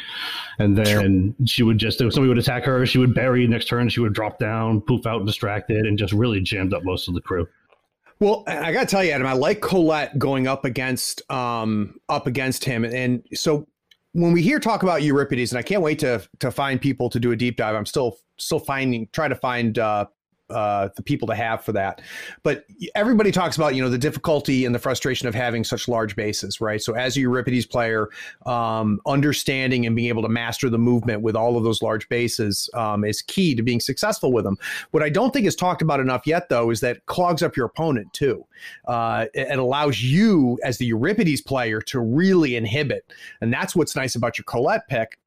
And then she would just, if somebody would attack her, she would bury. Next turn, she would drop down, poof out distracted, and just really jammed up most of the crew. Well, I got to tell you, Adam, I like Colette going up against um up against him, and so when we hear talk about Euripides, and I can't wait to to find people to do a deep dive. I'm still still finding try to find uh, uh, the people to have for that. But everybody talks about you know the difficulty and the frustration of having such large bases, right? So as a Euripides player, um, understanding and being able to master the movement with all of those large bases um, is key to being successful with them. What I don't think is talked about enough yet, though, is that clogs up your opponent too. Uh, it allows you as the Euripides player to really inhibit, and that's what's nice about your Colette pick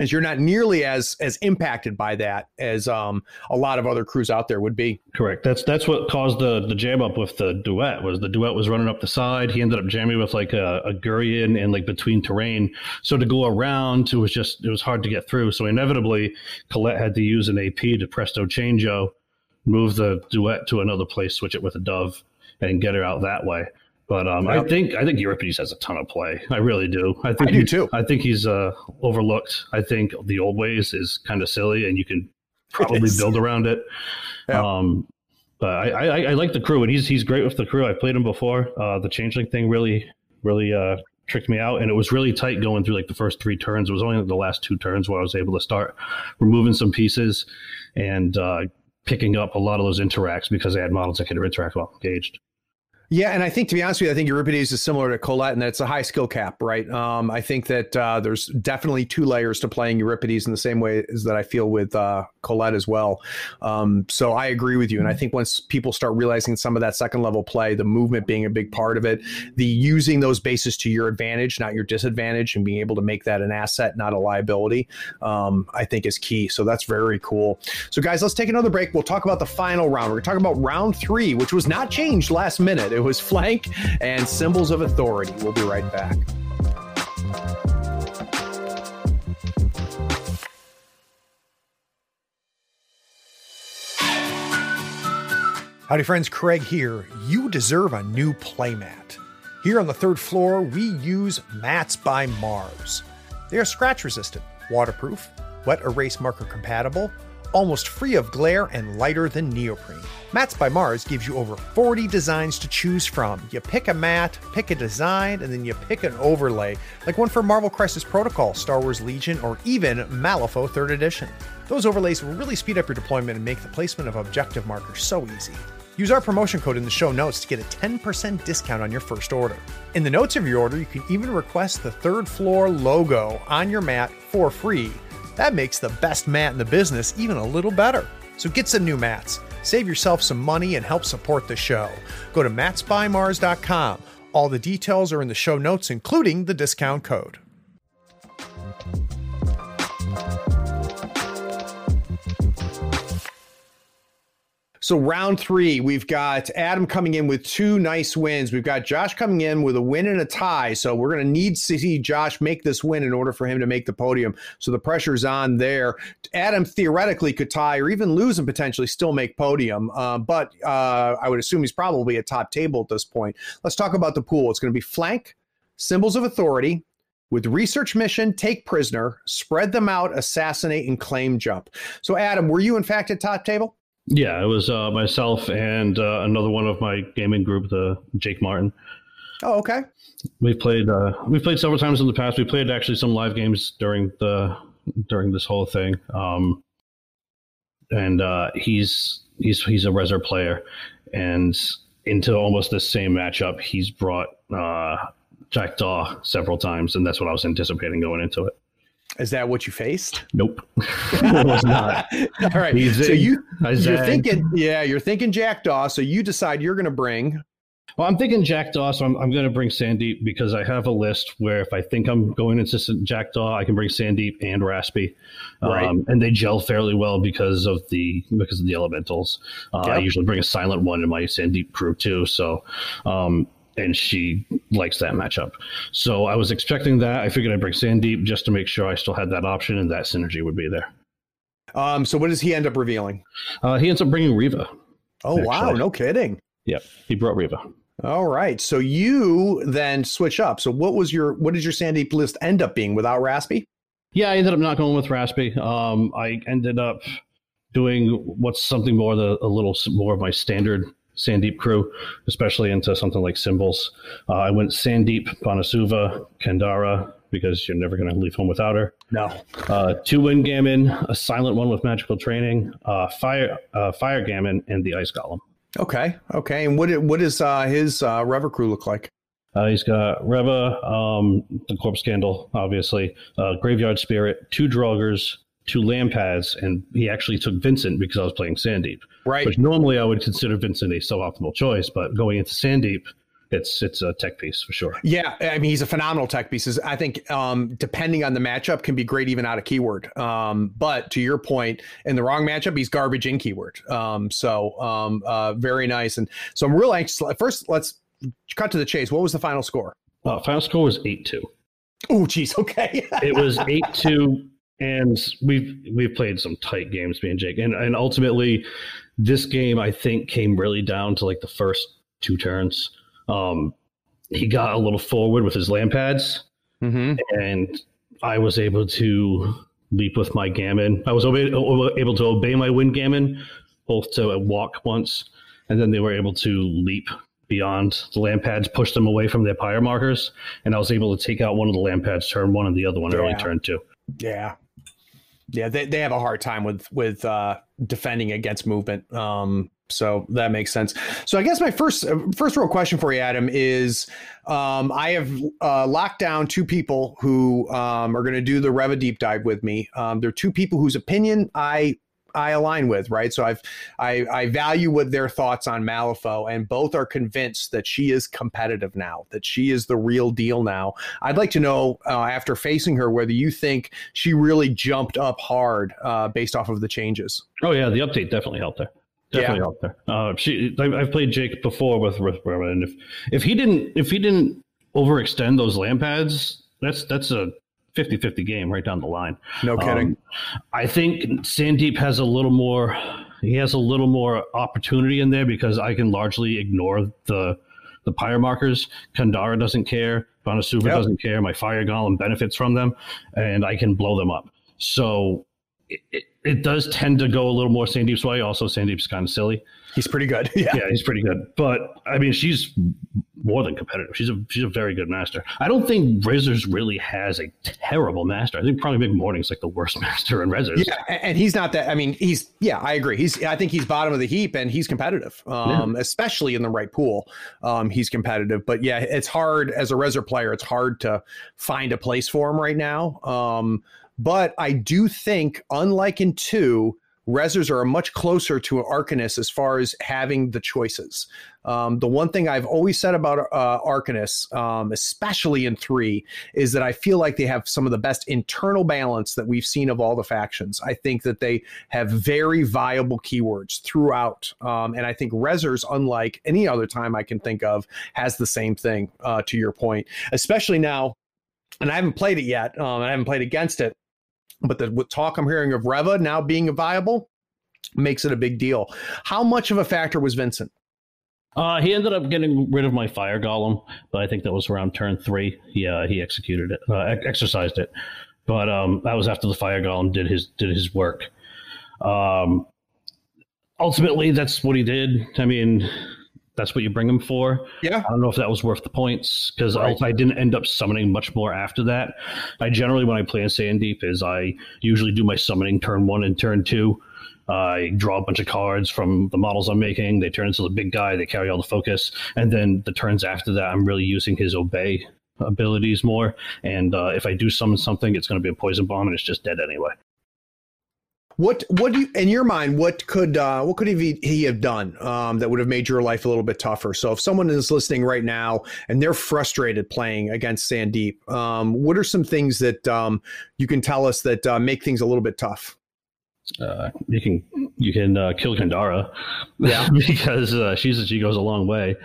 is you're not nearly as as impacted by that as um, a lot of other crews out there would be. Correct. That's that's what caused the the jam up with the duet was the duet was running up the side. He ended up jamming with like a, a Gurion and like between terrain. So to go around, it was just it was hard to get through. So inevitably, Colette had to use an AP to presto changeo, move the duet to another place, switch it with a dove, and get her out that way. But um, yep. I think I think Euripides has a ton of play. I really do. I think I do too. I think he's uh, overlooked. I think the old ways is kind of silly, and you can probably build around it. Um, but I, I, I, like the crew, and he's he's great with the crew. I've played him before. Uh, the changeling thing really really uh, tricked me out, and it was really tight going through like the first three turns. It was only the last two turns where I was able to start removing some pieces and uh, picking up a lot of those interacts because I had models that could interact while engaged. Yeah, and I think to be honest with you, I think Euripides is similar to Colette in that it's a high skill cap, right? Um, I think that uh, there's definitely two layers to playing Euripides in the same way as that I feel with uh, Colette as well. Um, so I agree with you, and I think once people start realizing some of that second level play, the movement being a big part of it, the using those bases to your advantage, not your disadvantage, and being able to make that an asset, not a liability, um, I think is key. So that's very cool. So guys, let's take another break. We'll talk about the final round. We're talking about round three, which was not changed last minute. It was flank and symbols of authority. We'll be right back. Howdy, friends. Craig here. You deserve a new playmat. Here on the third floor, we use Mats by Mars. They are scratch resistant, waterproof, wet erase marker compatible, almost free of glare and lighter than neoprene. Mats by Mars gives you over 40 designs to choose from. You pick a mat, pick a design, and then you pick an overlay, like one for Marvel Crisis Protocol, Star Wars Legion, or even Malifaux 3rd Edition. Those overlays will really speed up your deployment and make the placement of objective markers so easy. Use our promotion code in the show notes to get a 10% discount on your first order. In the notes of your order, you can even request the third floor logo on your mat for free that makes the best mat in the business even a little better. So get some new mats, save yourself some money, and help support the show. Go to matsbymars.com. All the details are in the show notes, including the discount code. So round three, we've got Adam coming in with two nice wins. We've got Josh coming in with a win and a tie. So we're going to need to see Josh make this win in order for him to make the podium. So the pressure's on there. Adam theoretically could tie or even lose and potentially still make podium. Uh, but uh, I would assume he's probably at top table at this point. Let's talk about the pool. It's going to be flank, symbols of authority, with research mission, take prisoner, spread them out, assassinate, and claim jump. So, Adam, were you in fact at top table? Yeah, it was uh, myself and uh, another one of my gaming group, the Jake Martin. Oh, okay. We played. Uh, we played several times in the past. We played actually some live games during the during this whole thing. Um, and uh, he's he's he's a Rezzer player, and into almost the same matchup, he's brought uh, Jackdaw several times, and that's what I was anticipating going into it. Is that what you faced? Nope, it was not. All right. so you you're thinking, yeah, you're thinking Jackdaw. So you decide you're going to bring. Well, I'm thinking Jackdaw, so I'm, I'm going to bring Sandeep because I have a list where if I think I'm going into Jackdaw, I can bring Sandeep and Raspy, right. um, and they gel fairly well because of the because of the elementals. Uh, yep. I usually bring a silent one in my Sandeep crew too, so um, and she likes that matchup. So I was expecting that. I figured I'd bring Sandeep just to make sure I still had that option and that synergy would be there. Um, so what does he end up revealing? Uh, he ends up bringing Reva. Oh actually. wow! No kidding. Yep, he brought Reva. All right. So you then switch up. So what was your what did your Sandeep list end up being without Raspy? Yeah, I ended up not going with Raspy. Um, I ended up doing what's something more the a little more of my standard Sandeep crew, especially into something like symbols. Uh, I went Sandeep, Banasuva, Kandara, because you're never going to leave home without her. No. Uh, two wind gamin, a silent one with magical training, uh, fire uh, fire gamin, and the ice golem. Okay. Okay. And what what does uh, his uh, Reva crew look like? Uh, he's got Reva, um, the corpse candle, obviously, uh, graveyard spirit, two draugrs, two lampads, and he actually took Vincent because I was playing Sandeep. Right. Which normally I would consider Vincent a suboptimal choice, but going into Sandeep, it's it's a tech piece for sure. Yeah, I mean he's a phenomenal tech piece. I think um, depending on the matchup, can be great even out of keyword. Um, but to your point, in the wrong matchup, he's garbage in keyword. Um, so um, uh, very nice. And so I'm real anxious. First, let's cut to the chase. What was the final score? Uh, final score was eight two. Oh, geez. Okay. it was eight two, and we've we've played some tight games, me and Jake, and and ultimately, this game I think came really down to like the first two turns. Um, he got a little forward with his lampads, mm-hmm. and I was able to leap with my gamin. I was able to obey my wind gamin, both to walk once, and then they were able to leap beyond the lampads, push them away from their pyre markers, and I was able to take out one of the lampads turn one and the other one yeah. early turn two. Yeah. Yeah, they, they have a hard time with with uh, defending against movement. Um, so that makes sense. So I guess my first uh, first real question for you, Adam, is um, I have uh, locked down two people who um, are going to do the Reva deep dive with me. Um, they're two people whose opinion I I align with, right? So I've I, I value what their thoughts on Malifaux, and both are convinced that she is competitive now, that she is the real deal now. I'd like to know uh, after facing her whether you think she really jumped up hard uh, based off of the changes. Oh yeah, the update definitely helped her. Definitely yeah. helped her. Uh, she, I've played Jake before with with and if if he didn't if he didn't overextend those lampads, that's that's a 50 50 game right down the line. No kidding. Um, I think Sandeep has a little more, he has a little more opportunity in there because I can largely ignore the the pyre markers. Kandara doesn't care. Banasuva yep. doesn't care. My fire golem benefits from them, and I can blow them up. So it, it, it does tend to go a little more Sandeep's way. Also, Sandeep's kind of silly. He's pretty good. Yeah. yeah, he's pretty good. But I mean, she's more than competitive. She's a she's a very good master. I don't think Rezzers really has a terrible master. I think probably Big Morning's like the worst master in Rezzers. Yeah, and he's not that. I mean, he's yeah, I agree. He's I think he's bottom of the heap, and he's competitive, um, yeah. especially in the right pool. Um, he's competitive, but yeah, it's hard as a Rezzer player. It's hard to find a place for him right now. Um, but I do think, unlike in two, Rezzers are much closer to Arcanist as far as having the choices. Um, the one thing I've always said about uh, um, especially in three, is that I feel like they have some of the best internal balance that we've seen of all the factions. I think that they have very viable keywords throughout. Um, and I think Rezzers, unlike any other time I can think of, has the same thing, uh, to your point, especially now. And I haven't played it yet. Um, I haven't played against it but the talk I'm hearing of Reva now being viable makes it a big deal. How much of a factor was Vincent? Uh, he ended up getting rid of my fire golem, but I think that was around turn three. He uh, he executed it, uh, exercised it, but um, that was after the fire golem did his did his work. Um, ultimately, that's what he did. I mean, that's what you bring him for. Yeah. I don't know if that was worth the points because right. I didn't end up summoning much more after that. I generally, when I play in Sandeep, is I usually do my summoning turn one and turn two. Uh, I draw a bunch of cards from the models I'm making. They turn into the big guy. They carry all the focus, and then the turns after that, I'm really using his obey abilities more. And uh, if I do summon something, it's going to be a poison bomb, and it's just dead anyway. What what do you in your mind? What could uh, what could he, he have done um, that would have made your life a little bit tougher? So if someone is listening right now and they're frustrated playing against Sandeep, um, what are some things that um, you can tell us that uh, make things a little bit tough? Uh, you can you can uh, kill Kandara, yeah, because uh, she's she goes a long way.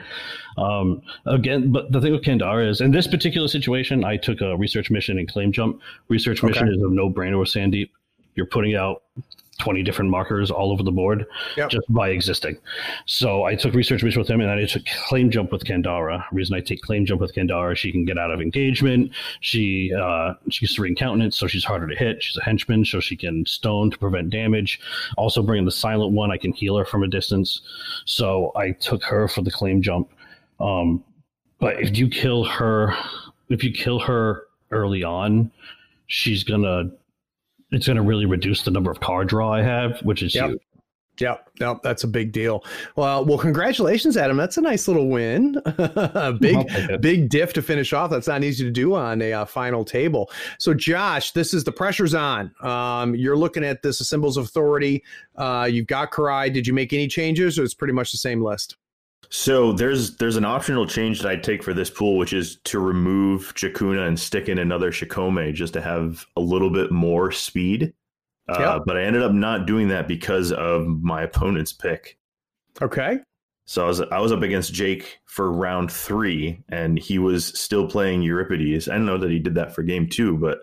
Um, again, but the thing with Kandara is, in this particular situation, I took a research mission and claim jump. Research mission okay. is a no brainer with Sandeep you're putting out 20 different markers all over the board yep. just by existing. So I took research mission with him and I took claim jump with Kandara. reason I take claim jump with Kandara, she can get out of engagement. She uh, she's serene countenance, so she's harder to hit. She's a henchman, so she can stone to prevent damage. Also bringing the silent one, I can heal her from a distance. So I took her for the claim jump. Um, but if you kill her, if you kill her early on, she's gonna it's gonna really reduce the number of card draw I have, which is Yep. huge. Yep, yep, that's a big deal. Well, well, congratulations, Adam. That's a nice little win. Big, big diff to finish off. That's not easy to do on a uh, final table. So, Josh, this is the pressure's on. Um, you're looking at this symbols of authority. Uh, you've got Kirai. Did you make any changes, or it's pretty much the same list? So there's there's an optional change that I'd take for this pool, which is to remove Chakuna and stick in another Shikome just to have a little bit more speed. Uh, But I ended up not doing that because of my opponent's pick. Okay. So I was I was up against Jake for round three, and he was still playing Euripides. I don't know that he did that for game two, but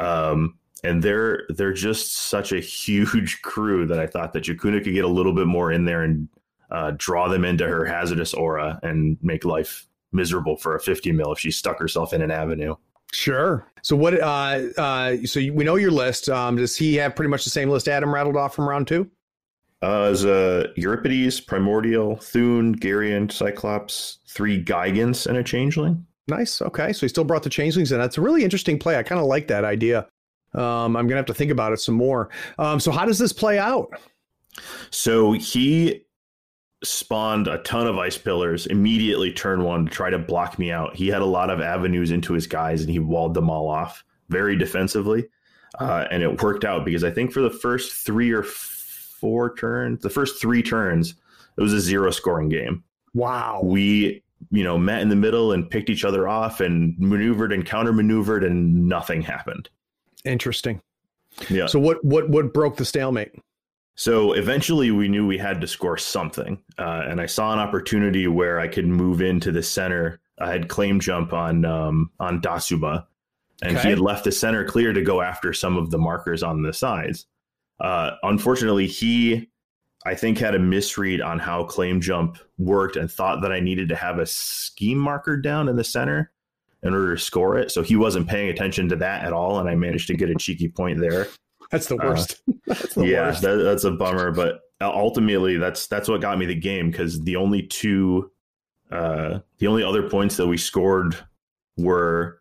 um, and they're they're just such a huge crew that I thought that Jakuna could get a little bit more in there and uh, draw them into her hazardous aura and make life miserable for a 50 mil if she stuck herself in an avenue. Sure. So, what? Uh, uh, so we know your list. Um, does he have pretty much the same list Adam rattled off from round two? Uh, as uh, Euripides, Primordial, Thune, Garian, Cyclops, three Gigants, and a Changeling. Nice. Okay. So he still brought the changelings in. That's a really interesting play. I kind of like that idea. Um, I'm gonna have to think about it some more. Um, so how does this play out? So he spawned a ton of ice pillars immediately turn one to try to block me out. He had a lot of avenues into his guys and he walled them all off very defensively. Uh, and it worked out because I think for the first three or four turns, the first three turns, it was a zero scoring game. Wow. We, you know, met in the middle and picked each other off and maneuvered and counter maneuvered and nothing happened. Interesting. Yeah. So what what what broke the stalemate? So eventually, we knew we had to score something, uh, and I saw an opportunity where I could move into the center. I had claim jump on um, on Datsue Ba, and Okay. he had left the center clear to go after some of the markers on the sides. Uh, unfortunately, he I think had a misread on how claim jump worked and thought that I needed to have a scheme marker down in the center in order to score it. So he wasn't paying attention to that at all, and I managed to get a cheeky point there That's the worst. That's the Uh, yeah, worst. that, that's a bummer. But ultimately, that's that's what got me the game because the only two, uh, the only other points that we scored were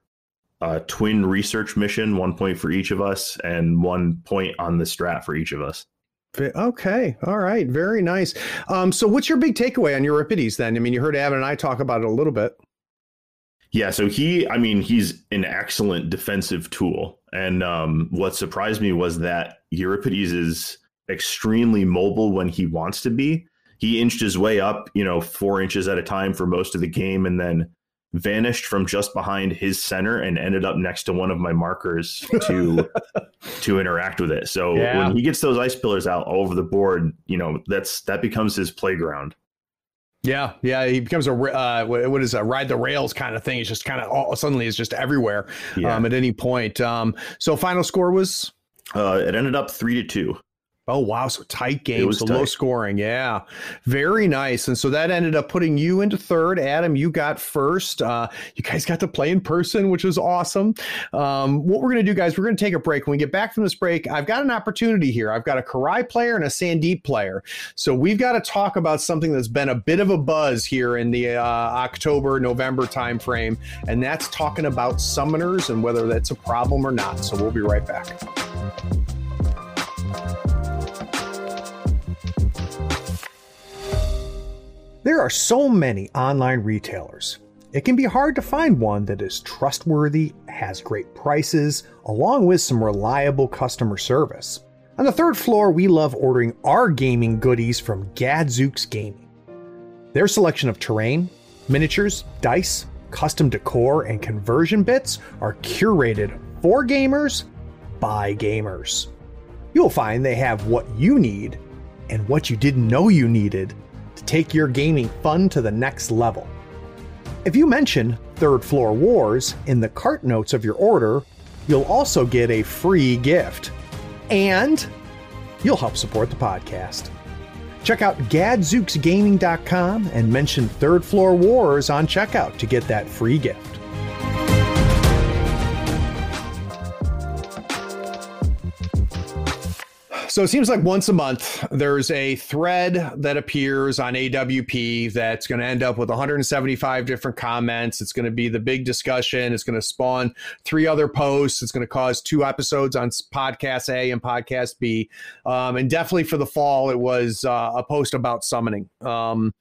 a twin research mission, one point for each of us, and one point on the strat for each of us. Okay. All right. Very nice. Um, so what's your big takeaway on Euripides then? I mean, you heard Adam and I talk about it a little bit. Yeah, so he, I mean, he's an excellent defensive tool. And um, what surprised me was that Euripides is extremely mobile when he wants to be. He inched his way up, you know, four inches at a time for most of the game and then vanished from just behind his center and ended up next to one of my markers to to interact with it. So Yeah. when he gets those ice pillars out all over the board, you know, that's that becomes his playground. Yeah, yeah, he becomes a uh, what is a ride the rails kind of thing. It's just kind of all suddenly it's just everywhere Yeah. um, at any point. Um, so final score was Uh, it ended up three to two. Oh wow, so tight game, was so low scoring. Yeah, very nice. And so that ended up putting you into third. Adam, you got first. Uh, you guys got to play in person, which is awesome. Um, what we're gonna do, guys, we're gonna take a break. When we get back from this break, I've got an opportunity here. I've got a Kirai player and a Sandeep player. So we've got to talk about something that's been a bit of a buzz here in the uh, October November timeframe, and that's talking about summoners and whether that's a problem or not. So we'll be right back. There are so many online retailers. It can be hard to find one that is trustworthy, has great prices, along with some reliable customer service. On the third floor, we love ordering our gaming goodies from Gadzooks Gaming. Their selection of terrain, miniatures, dice, custom decor, and conversion bits are curated for gamers by gamers. You'll find they have what you need and what you didn't know you needed take your gaming fun to the next level. If you mention Third Floor Wars in the cart notes of your order, you'll also get a free gift. And you'll help support the podcast. Check out gadzooksgaming.com and mention Third Floor Wars on checkout to get that free gift. So it seems like once a month there's a thread that appears on AWP that's going to end up with 175 different comments. It's going to be the big discussion. It's going to spawn three other posts. It's going to cause two episodes on podcast A and podcast B. Um, and definitely for the fall, it was uh, a post about summoning. Um,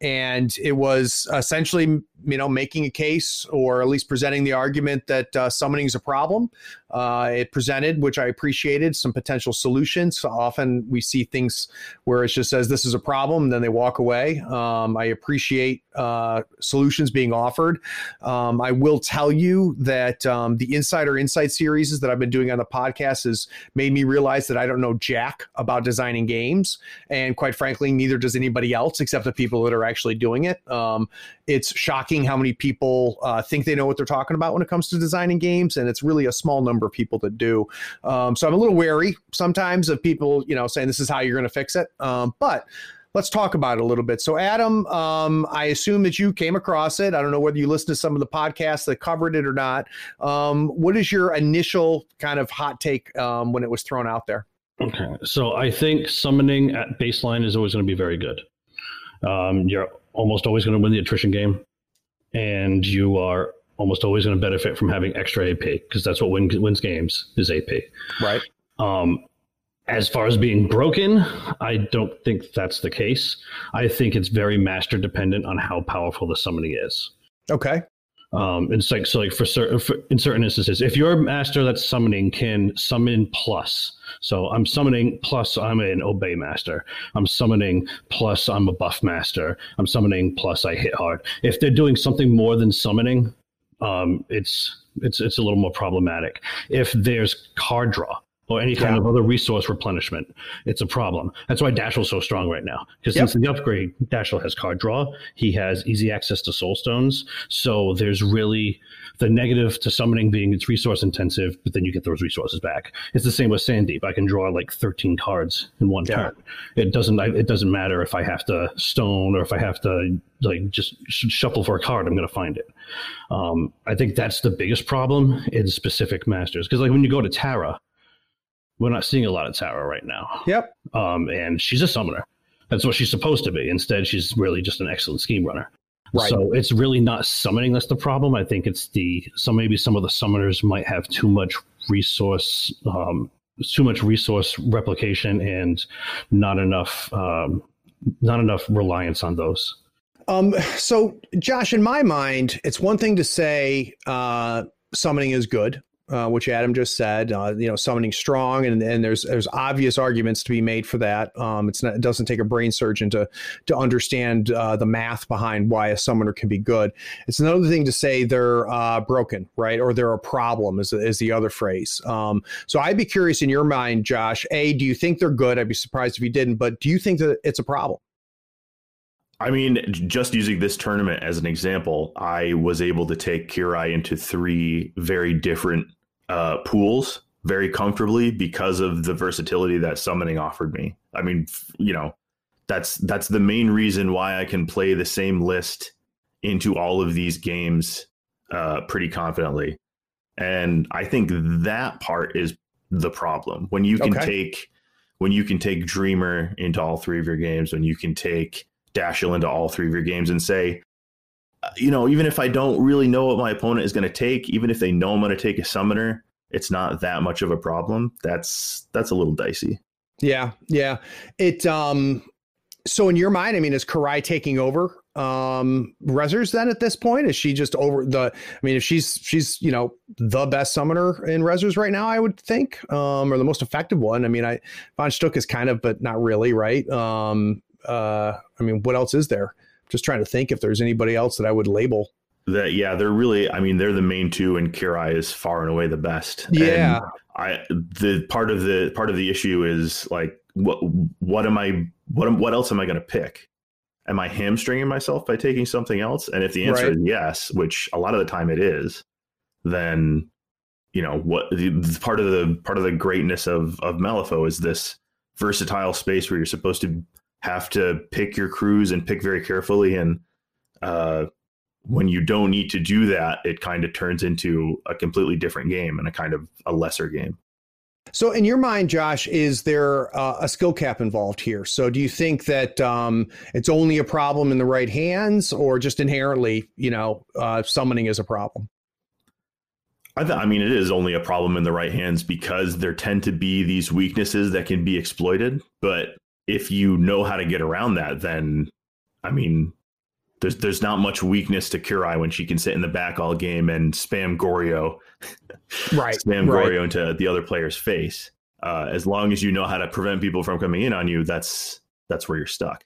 and it was essentially you know making a case or at least presenting the argument that uh, summoning is a problem. Uh, it presented which i appreciated some potential solutions. Often we see things where it just says this is a problem then they walk away. Um, i appreciate uh, solutions being offered um, i will tell you that um, the insider insight series that i've been doing on the podcast has made me realize that i don't know jack about designing games and quite frankly neither does anybody else except the people that are actually doing it um, it's shocking how many people uh, think they know what they're talking about when it comes to designing games, and it's really a small number of people that do. Um, so I'm a little wary sometimes of people, you know, saying this is how you're going to fix it. Um, but let's talk about it a little bit. So, Adam, um, I assume that you came across it. I don't know whether you listened to some of the podcasts that covered it or not. Um, what is your initial kind of hot take um, when it was thrown out there? Okay, so I think summoning at baseline is always going to be very good. Um, you're almost always going to win the attrition game, and you are almost always going to benefit from having extra AP because that's what win, wins games is AP. Right. Um, as far as being broken, I don't think that's the case. I think it's very master dependent on how powerful the summoning is. Okay. Um, it's like so, like for certain for, in certain instances, if your master that's summoning can summon plus, so I'm summoning plus I'm an obey master. I'm summoning plus I'm a buff master. I'm summoning plus I hit hard. If they're doing something more than summoning, um, it's it's it's a little more problematic. If there's card draw, or any kind yeah. of other resource replenishment, it's a problem. That's why Dashel's so strong right now. Because yep. since the upgrade, Dashel has card draw. He has easy access to soul stones. So there's really the negative to summoning being it's resource intensive, but then you get those resources back. It's the same with Sandeep. I can draw like 13 cards in one yeah. turn. It doesn't it doesn't matter if I have to stone or if I have to like just shuffle for a card. I'm going to find it. Um, I think that's the biggest problem in specific masters because like when you go to Tara we're not seeing a lot of Tara right now. Yep. Um, and she's a summoner. That's what she's supposed to be. Instead, she's really just an excellent scheme runner. Right. So it's really not summoning that's the problem. I think it's the some maybe some of the summoners might have too much resource, um, too much resource replication, and not enough um, not enough reliance on those. Um, so, Josh, in my mind, it's one thing to say uh, summoning is good uh, which Adam just said. Uh, you know, summoning strong, and, and there's there's obvious arguments to be made for that. Um, it's not, it doesn't take a brain surgeon to to understand uh, the math behind why a summoner can be good. It's another thing to say they're uh, broken, right, or they're a problem, is is the other phrase. Um, so I'd be curious in your mind, Josh. A, do you think they're good? I'd be surprised if you didn't, but do you think that it's a problem? I mean, just using this tournament as an example, I was able to take Kirai into three very different uh, pools very comfortably because of the versatility that summoning offered me. I mean, you know, that's that's the main reason why I can play the same list into all of these games uh, pretty confidently. And I think that part is the problem when you can okay. take when you can take Dreamer into all three of your games, when you can take Dashel into all three of your games, and say, you know, even if I don't really know what my opponent is going to take, even if they know I'm going to take a summoner, it's not that much of a problem. That's that's a little dicey. Yeah, yeah. It um so in your mind, I mean, is Kirai taking over um Rezzers then at this point? Is she just over the I mean, if she's she's, you know, the best summoner in Rezzers right now, I would think, um, or the most effective one. I mean, I Von Schtook is kind of, but not really, right? Um uh I mean, what else is there? Just trying to think if there's anybody else that I would label. That yeah, they're really. I mean, they're the main two, and Kirai is far and away the best. Yeah, and I the part of the part of the issue is like what what am I what what else am I going to pick? Am I hamstringing myself by taking something else? And if the answer right. is yes, which a lot of the time it is, then you know what the, the part of the part of the greatness of of Malifaux is this versatile space where you're supposed to have to pick your crews and pick very carefully. And uh, when you don't need to do that, it kind of turns into a completely different game and a kind of a lesser game. So, in your mind, Josh, is there uh, a skill cap involved here? So, do you think that um, it's only a problem in the right hands, or just inherently, you know, uh, summoning is a problem? I, th- I mean, it is only a problem in the right hands because there tend to be these weaknesses that can be exploited. But if you know how to get around that, then I mean, there's there's not much weakness to Kirai when she can sit in the back all game and spam Goryo, right? spam right. Into the other player's face. Uh, as long as you know how to prevent people from coming in on you, that's that's where you're stuck.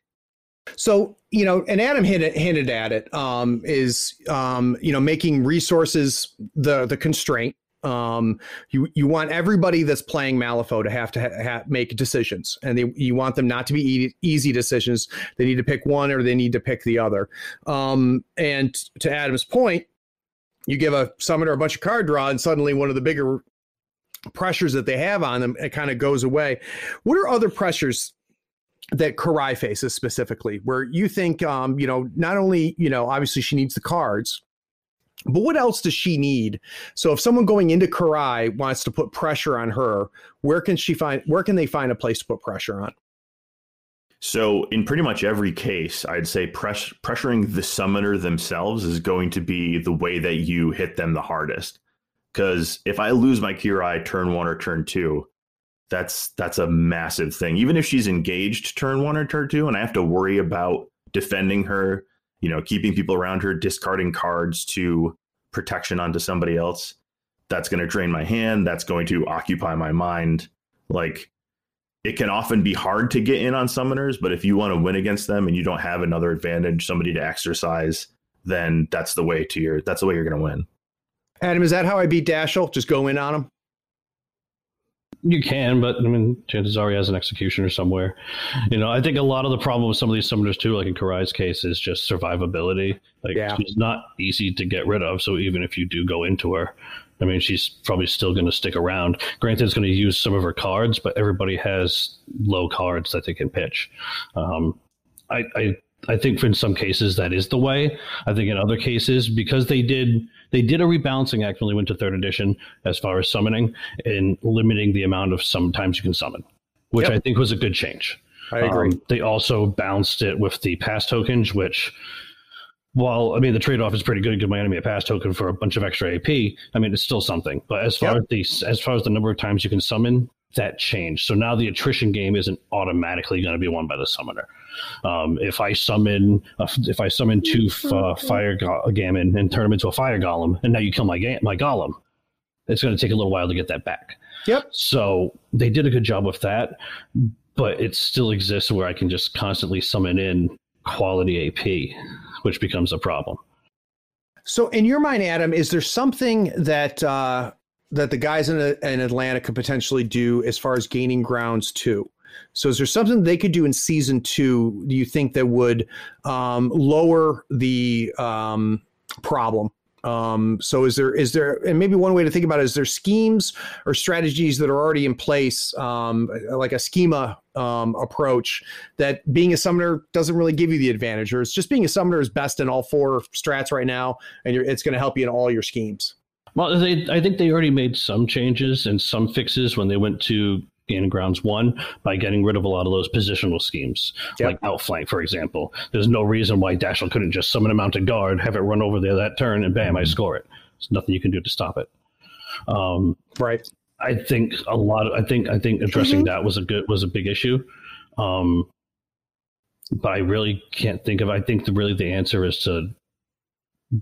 So you know, and Adam hinted hinted at it. Um, is um, you know making resources the the constraint um, you you want everybody that's playing Malifaux to have to ha- ha- make decisions, and they, you want them not to be e- easy decisions. They need to pick one, or they need to pick the other. Um, and to Adam's point, you give a summoner a bunch of card draw, and suddenly one of the bigger pressures that they have on them it kind of goes away. What are other pressures that Kirai faces specifically, where you think, um, you know, not only you know, obviously she needs the cards but what else does she need? So if someone going into Kirai wants to put pressure on her, where can she find where can they find a place to put pressure on? So in pretty much every case, I'd say press, pressuring the summoner themselves is going to be the way that you hit them the hardest. Because if I lose my Kirai turn one or turn two, that's that's a massive thing. Even if she's engaged turn one or turn two, and I have to worry about defending her you know, keeping people around her, discarding cards to protection onto somebody else. That's going to drain my hand. That's going to occupy my mind. Like, it can often be hard to get in on summoners, but if you want to win against them and you don't have another advantage, somebody to exercise, then that's the way to your that's the way you're going to win. Adam, is that how I beat Dashel? Just go in on him. You can, but I mean, chances are he has an executioner somewhere. You know, I think a lot of the problem with some of these summoners too, like in Kirai's case, is just survivability. Like yeah. she's not easy to get rid of. So even if you do go into her, I mean, she's probably still going to stick around. Granted, it's going to use some of her cards, but everybody has low cards that they can pitch. Um, I, I I think in some cases that is the way. I think in other cases, because they did they did a rebalancing act when they went to third edition as far as summoning and limiting the amount of sometimes you can summon, which yep. I think was a good change. I agree. Um, they also balanced it with the pass tokens, which while I mean the trade off is pretty good, give my enemy a pass token for a bunch of extra AP. I mean it's still something. But as far yep. as the as far as the number of times you can summon, that change. So now the attrition game isn't automatically going to be won by the summoner. Um, if I summon, uh, if I summon two uh, fire go- gamin and turn them into a fire golem, and now you kill my ga- my golem, it's going to take a little while to get that back. Yep. So they did a good job with that, but it still exists where I can just constantly summon in quality AP, which becomes a problem. So, in your mind, Adam, is there something that uh, that the guys in, in Atlanta could potentially do as far as gaining grounds too? So is there something they could do in season two? Do you think that would um, lower the um, problem? Um, so is there is there and maybe one way to think about it is there schemes or strategies that are already in place, um, like a schema um, approach that being a summoner doesn't really give you the advantage, or it's just being a summoner is best in all four strats right now, and it's going to help you in all your schemes. Well, they, I think they already made some changes and some fixes when they went to Gain Grounds 1 by getting rid of a lot of those positional schemes, yep. like outflank, for example. There's no reason why Dashel couldn't just summon a mounted guard, have it run over there that turn, and bam, I score it. There's nothing you can do to stop it. Um, right. I think a lot. Of, I think I think addressing mm-hmm. that was a good was a big issue. Um, but I really can't think of. I think the, really the answer is to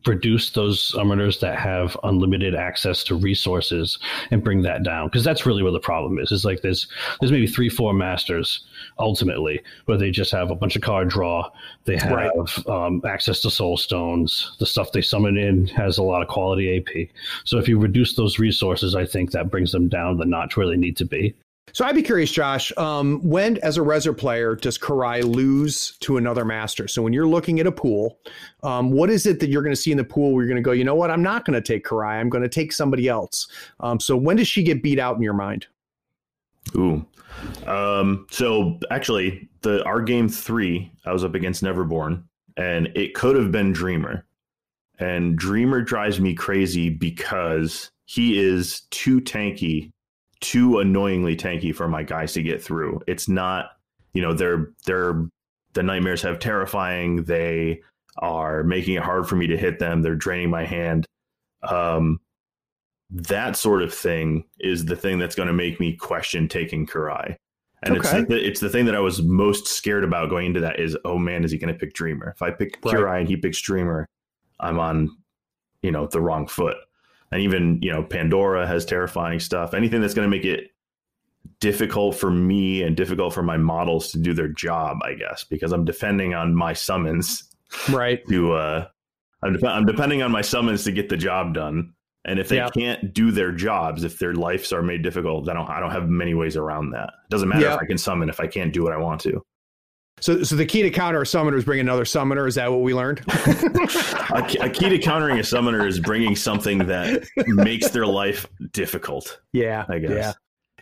reduce those summoners that have unlimited access to resources and bring that down. Because that's really where the problem is. Is like there's there's maybe three four masters ultimately where they just have a bunch of card draw. They have right. um, access to soul stones. The stuff they summon in has a lot of quality ap so if you reduce those resources i think that brings them down the notch where they need to be so I'd be curious, Josh, um, when as a Rezzer player does Kirai lose to another master? So when you're looking at a pool, um, what is it that you're going to see in the pool where you're going to go, you know what, I'm not going to take Kirai, I'm going to take somebody else. Um, so when does she get beat out in your mind? Ooh. Um, so actually, the our game three, I was up against Neverborn, and it could have been Dreamer. And Dreamer drives me crazy because he is too tanky too annoyingly tanky for my guys to get through. It's not, you know, they're they're the nightmares have terrifying. They are making it hard for me to hit them. They're draining my hand. Um, that sort of thing is the thing that's going to make me question taking Kirai. And okay. it's, the, it's the thing that I was most scared about going into that is, oh man, is he going to pick Dreamer? If I pick right. Kirai and he picks Dreamer, I'm on, you know, the wrong foot. And even, you know, Pandora has terrifying stuff. Anything that's going to make it difficult for me and difficult for my models to do their job, I guess, because I'm depending on my summons. Right. To, uh, I'm, de- I'm depending on my summons to get the job done. And if they yeah. can't do their jobs, if their lives are made difficult, I don't I don't have many ways around that. It doesn't matter yeah. if I can summon if I can't do what I want to. So, so the key to counter a summoner is bring another summoner. Is that what we learned? a, key, a, key to countering a summoner is bringing something that makes their life difficult. Yeah, I guess. Yeah.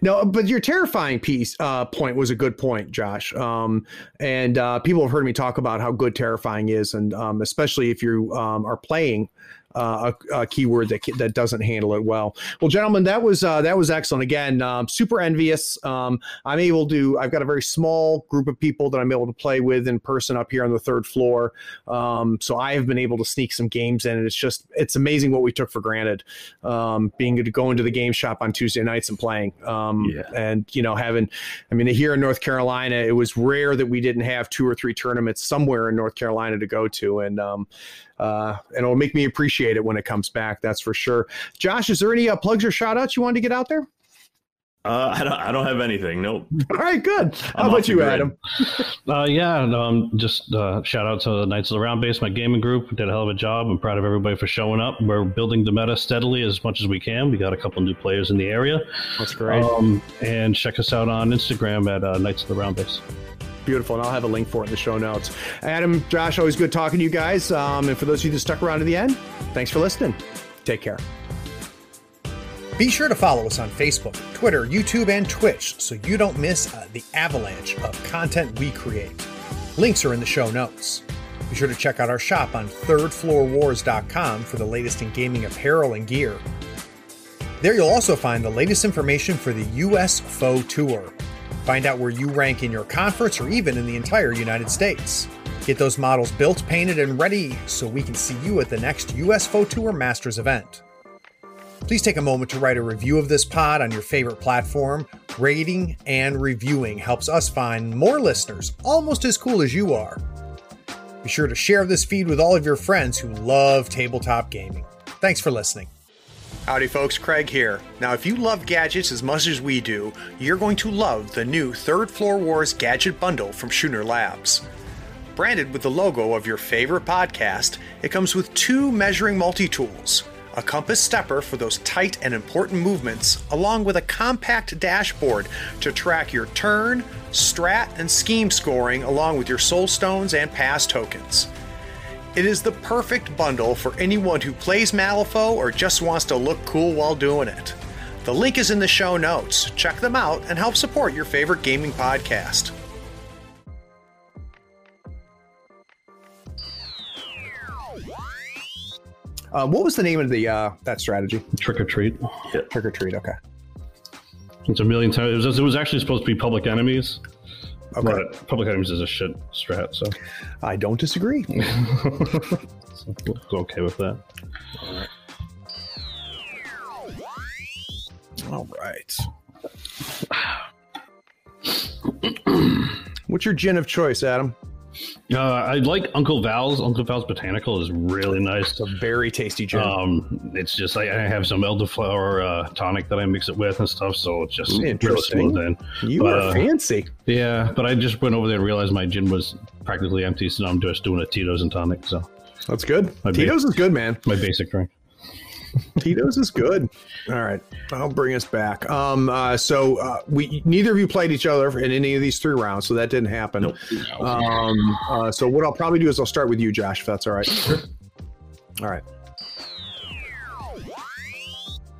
No, but your terrifying piece uh, point was a good point, Josh. Um, and uh, people have heard me talk about how good terrifying is, and um, especially if you um, are playing a, a, keyword that that doesn't handle it well. Well, gentlemen, that was uh, that was excellent. Again, um, super envious. Um, I'm able to. I've got a very small group of people that I'm able to play with in person up here on the third floor. Um, so I have been able to sneak some games in, and it's just it's amazing what we took for granted. Um, being to go into the game shop on Tuesday nights and playing, um, yeah. and you know having. I mean, here in North Carolina, it was rare that we didn't have two or three tournaments somewhere in North Carolina to go to, and um, uh, and it'll make me appreciate it when it comes back. That's for sure. Josh, is there any uh, plugs or shout outs you wanted to get out there? Uh, I don't. I don't have anything. Nope. All right. Good. How I'm about you, Adam? uh, yeah. No. Um, just uh, shout out to the Knights of the Round Base, my gaming group. Did a hell of a job. I'm proud of everybody for showing up. We're building the meta steadily as much as we can. We got a couple new players in the area. That's great. Um, and check us out on Instagram at uh, Knights of the Round Base. Beautiful, and I'll have a link for it in the show notes. Adam, Josh, always good talking to you guys. Um, and for those of you that stuck around to the end, thanks for listening. Take care. Be sure to follow us on Facebook, Twitter, YouTube, and Twitch so you don't miss uh, the avalanche of content we create. Links are in the show notes. Be sure to check out our shop on thirdfloorwars.com for the latest in gaming apparel and gear. There you'll also find the latest information for the US Faux Tour. Find out where you rank in your conference or even in the entire United States. Get those models built, painted, and ready so we can see you at the next US Faux Tour Masters event. Please take a moment to write a review of this pod on your favorite platform. Rating and reviewing helps us find more listeners almost as cool as you are. Be sure to share this feed with all of your friends who love tabletop gaming. Thanks for listening. Howdy, folks. Craig here. Now, if you love gadgets as much as we do, you're going to love the new Third Floor Wars Gadget Bundle from Schooner Labs. Branded with the logo of your favorite podcast, it comes with two measuring multi tools a compass stepper for those tight and important movements, along with a compact dashboard to track your turn, strat, and scheme scoring, along with your soul stones and pass tokens. It is the perfect bundle for anyone who plays Malifaux or just wants to look cool while doing it. The link is in the show notes. Check them out and help support your favorite gaming podcast. Uh, what was the name of the uh, that strategy? Trick or treat. Yeah. Trick or treat. Okay. It's a million times. It was, it was actually supposed to be public enemies, Okay. But public enemies is a shit strat, so I don't disagree. so we'll okay with that. All right. What's your gin of choice, Adam? Uh, I like Uncle Val's. Uncle Val's Botanical is really nice. It's a very tasty gin. Um, it's just I, I have some elderflower uh, tonic that I mix it with and stuff, so it's just interesting. Real you but, are uh, fancy. Yeah, but I just went over there and realized my gin was practically empty, so now I'm just doing a Tito's and tonic. So that's good. My Tito's ba- is good, man. My basic drink. Tito's is good. All right, I'll bring us back. Um, uh, so uh, we neither of you played each other in any of these three rounds, so that didn't happen. Nope. Um, uh, so what I'll probably do is I'll start with you, Josh, if that's all right. Sure. All right.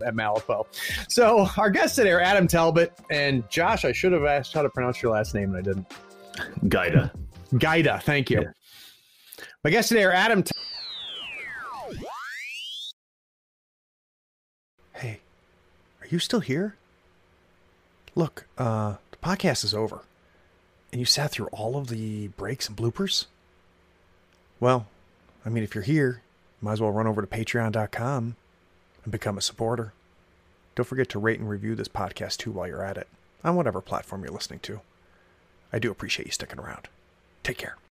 At Malifaux. So our guests today are Adam Talbot and Josh. I should have asked how to pronounce your last name, and I didn't. Gaida. Gaida. Thank you. Yeah. My guests today are Adam. T- are you still here? look, uh, the podcast is over, and you sat through all of the breaks and bloopers. Well, I mean, if you're here, you might as well run over to patreon.com and become a supporter. Don't forget to rate and review this podcast too while you're at it, on whatever platform you're listening to. I do appreciate you sticking around. Take care.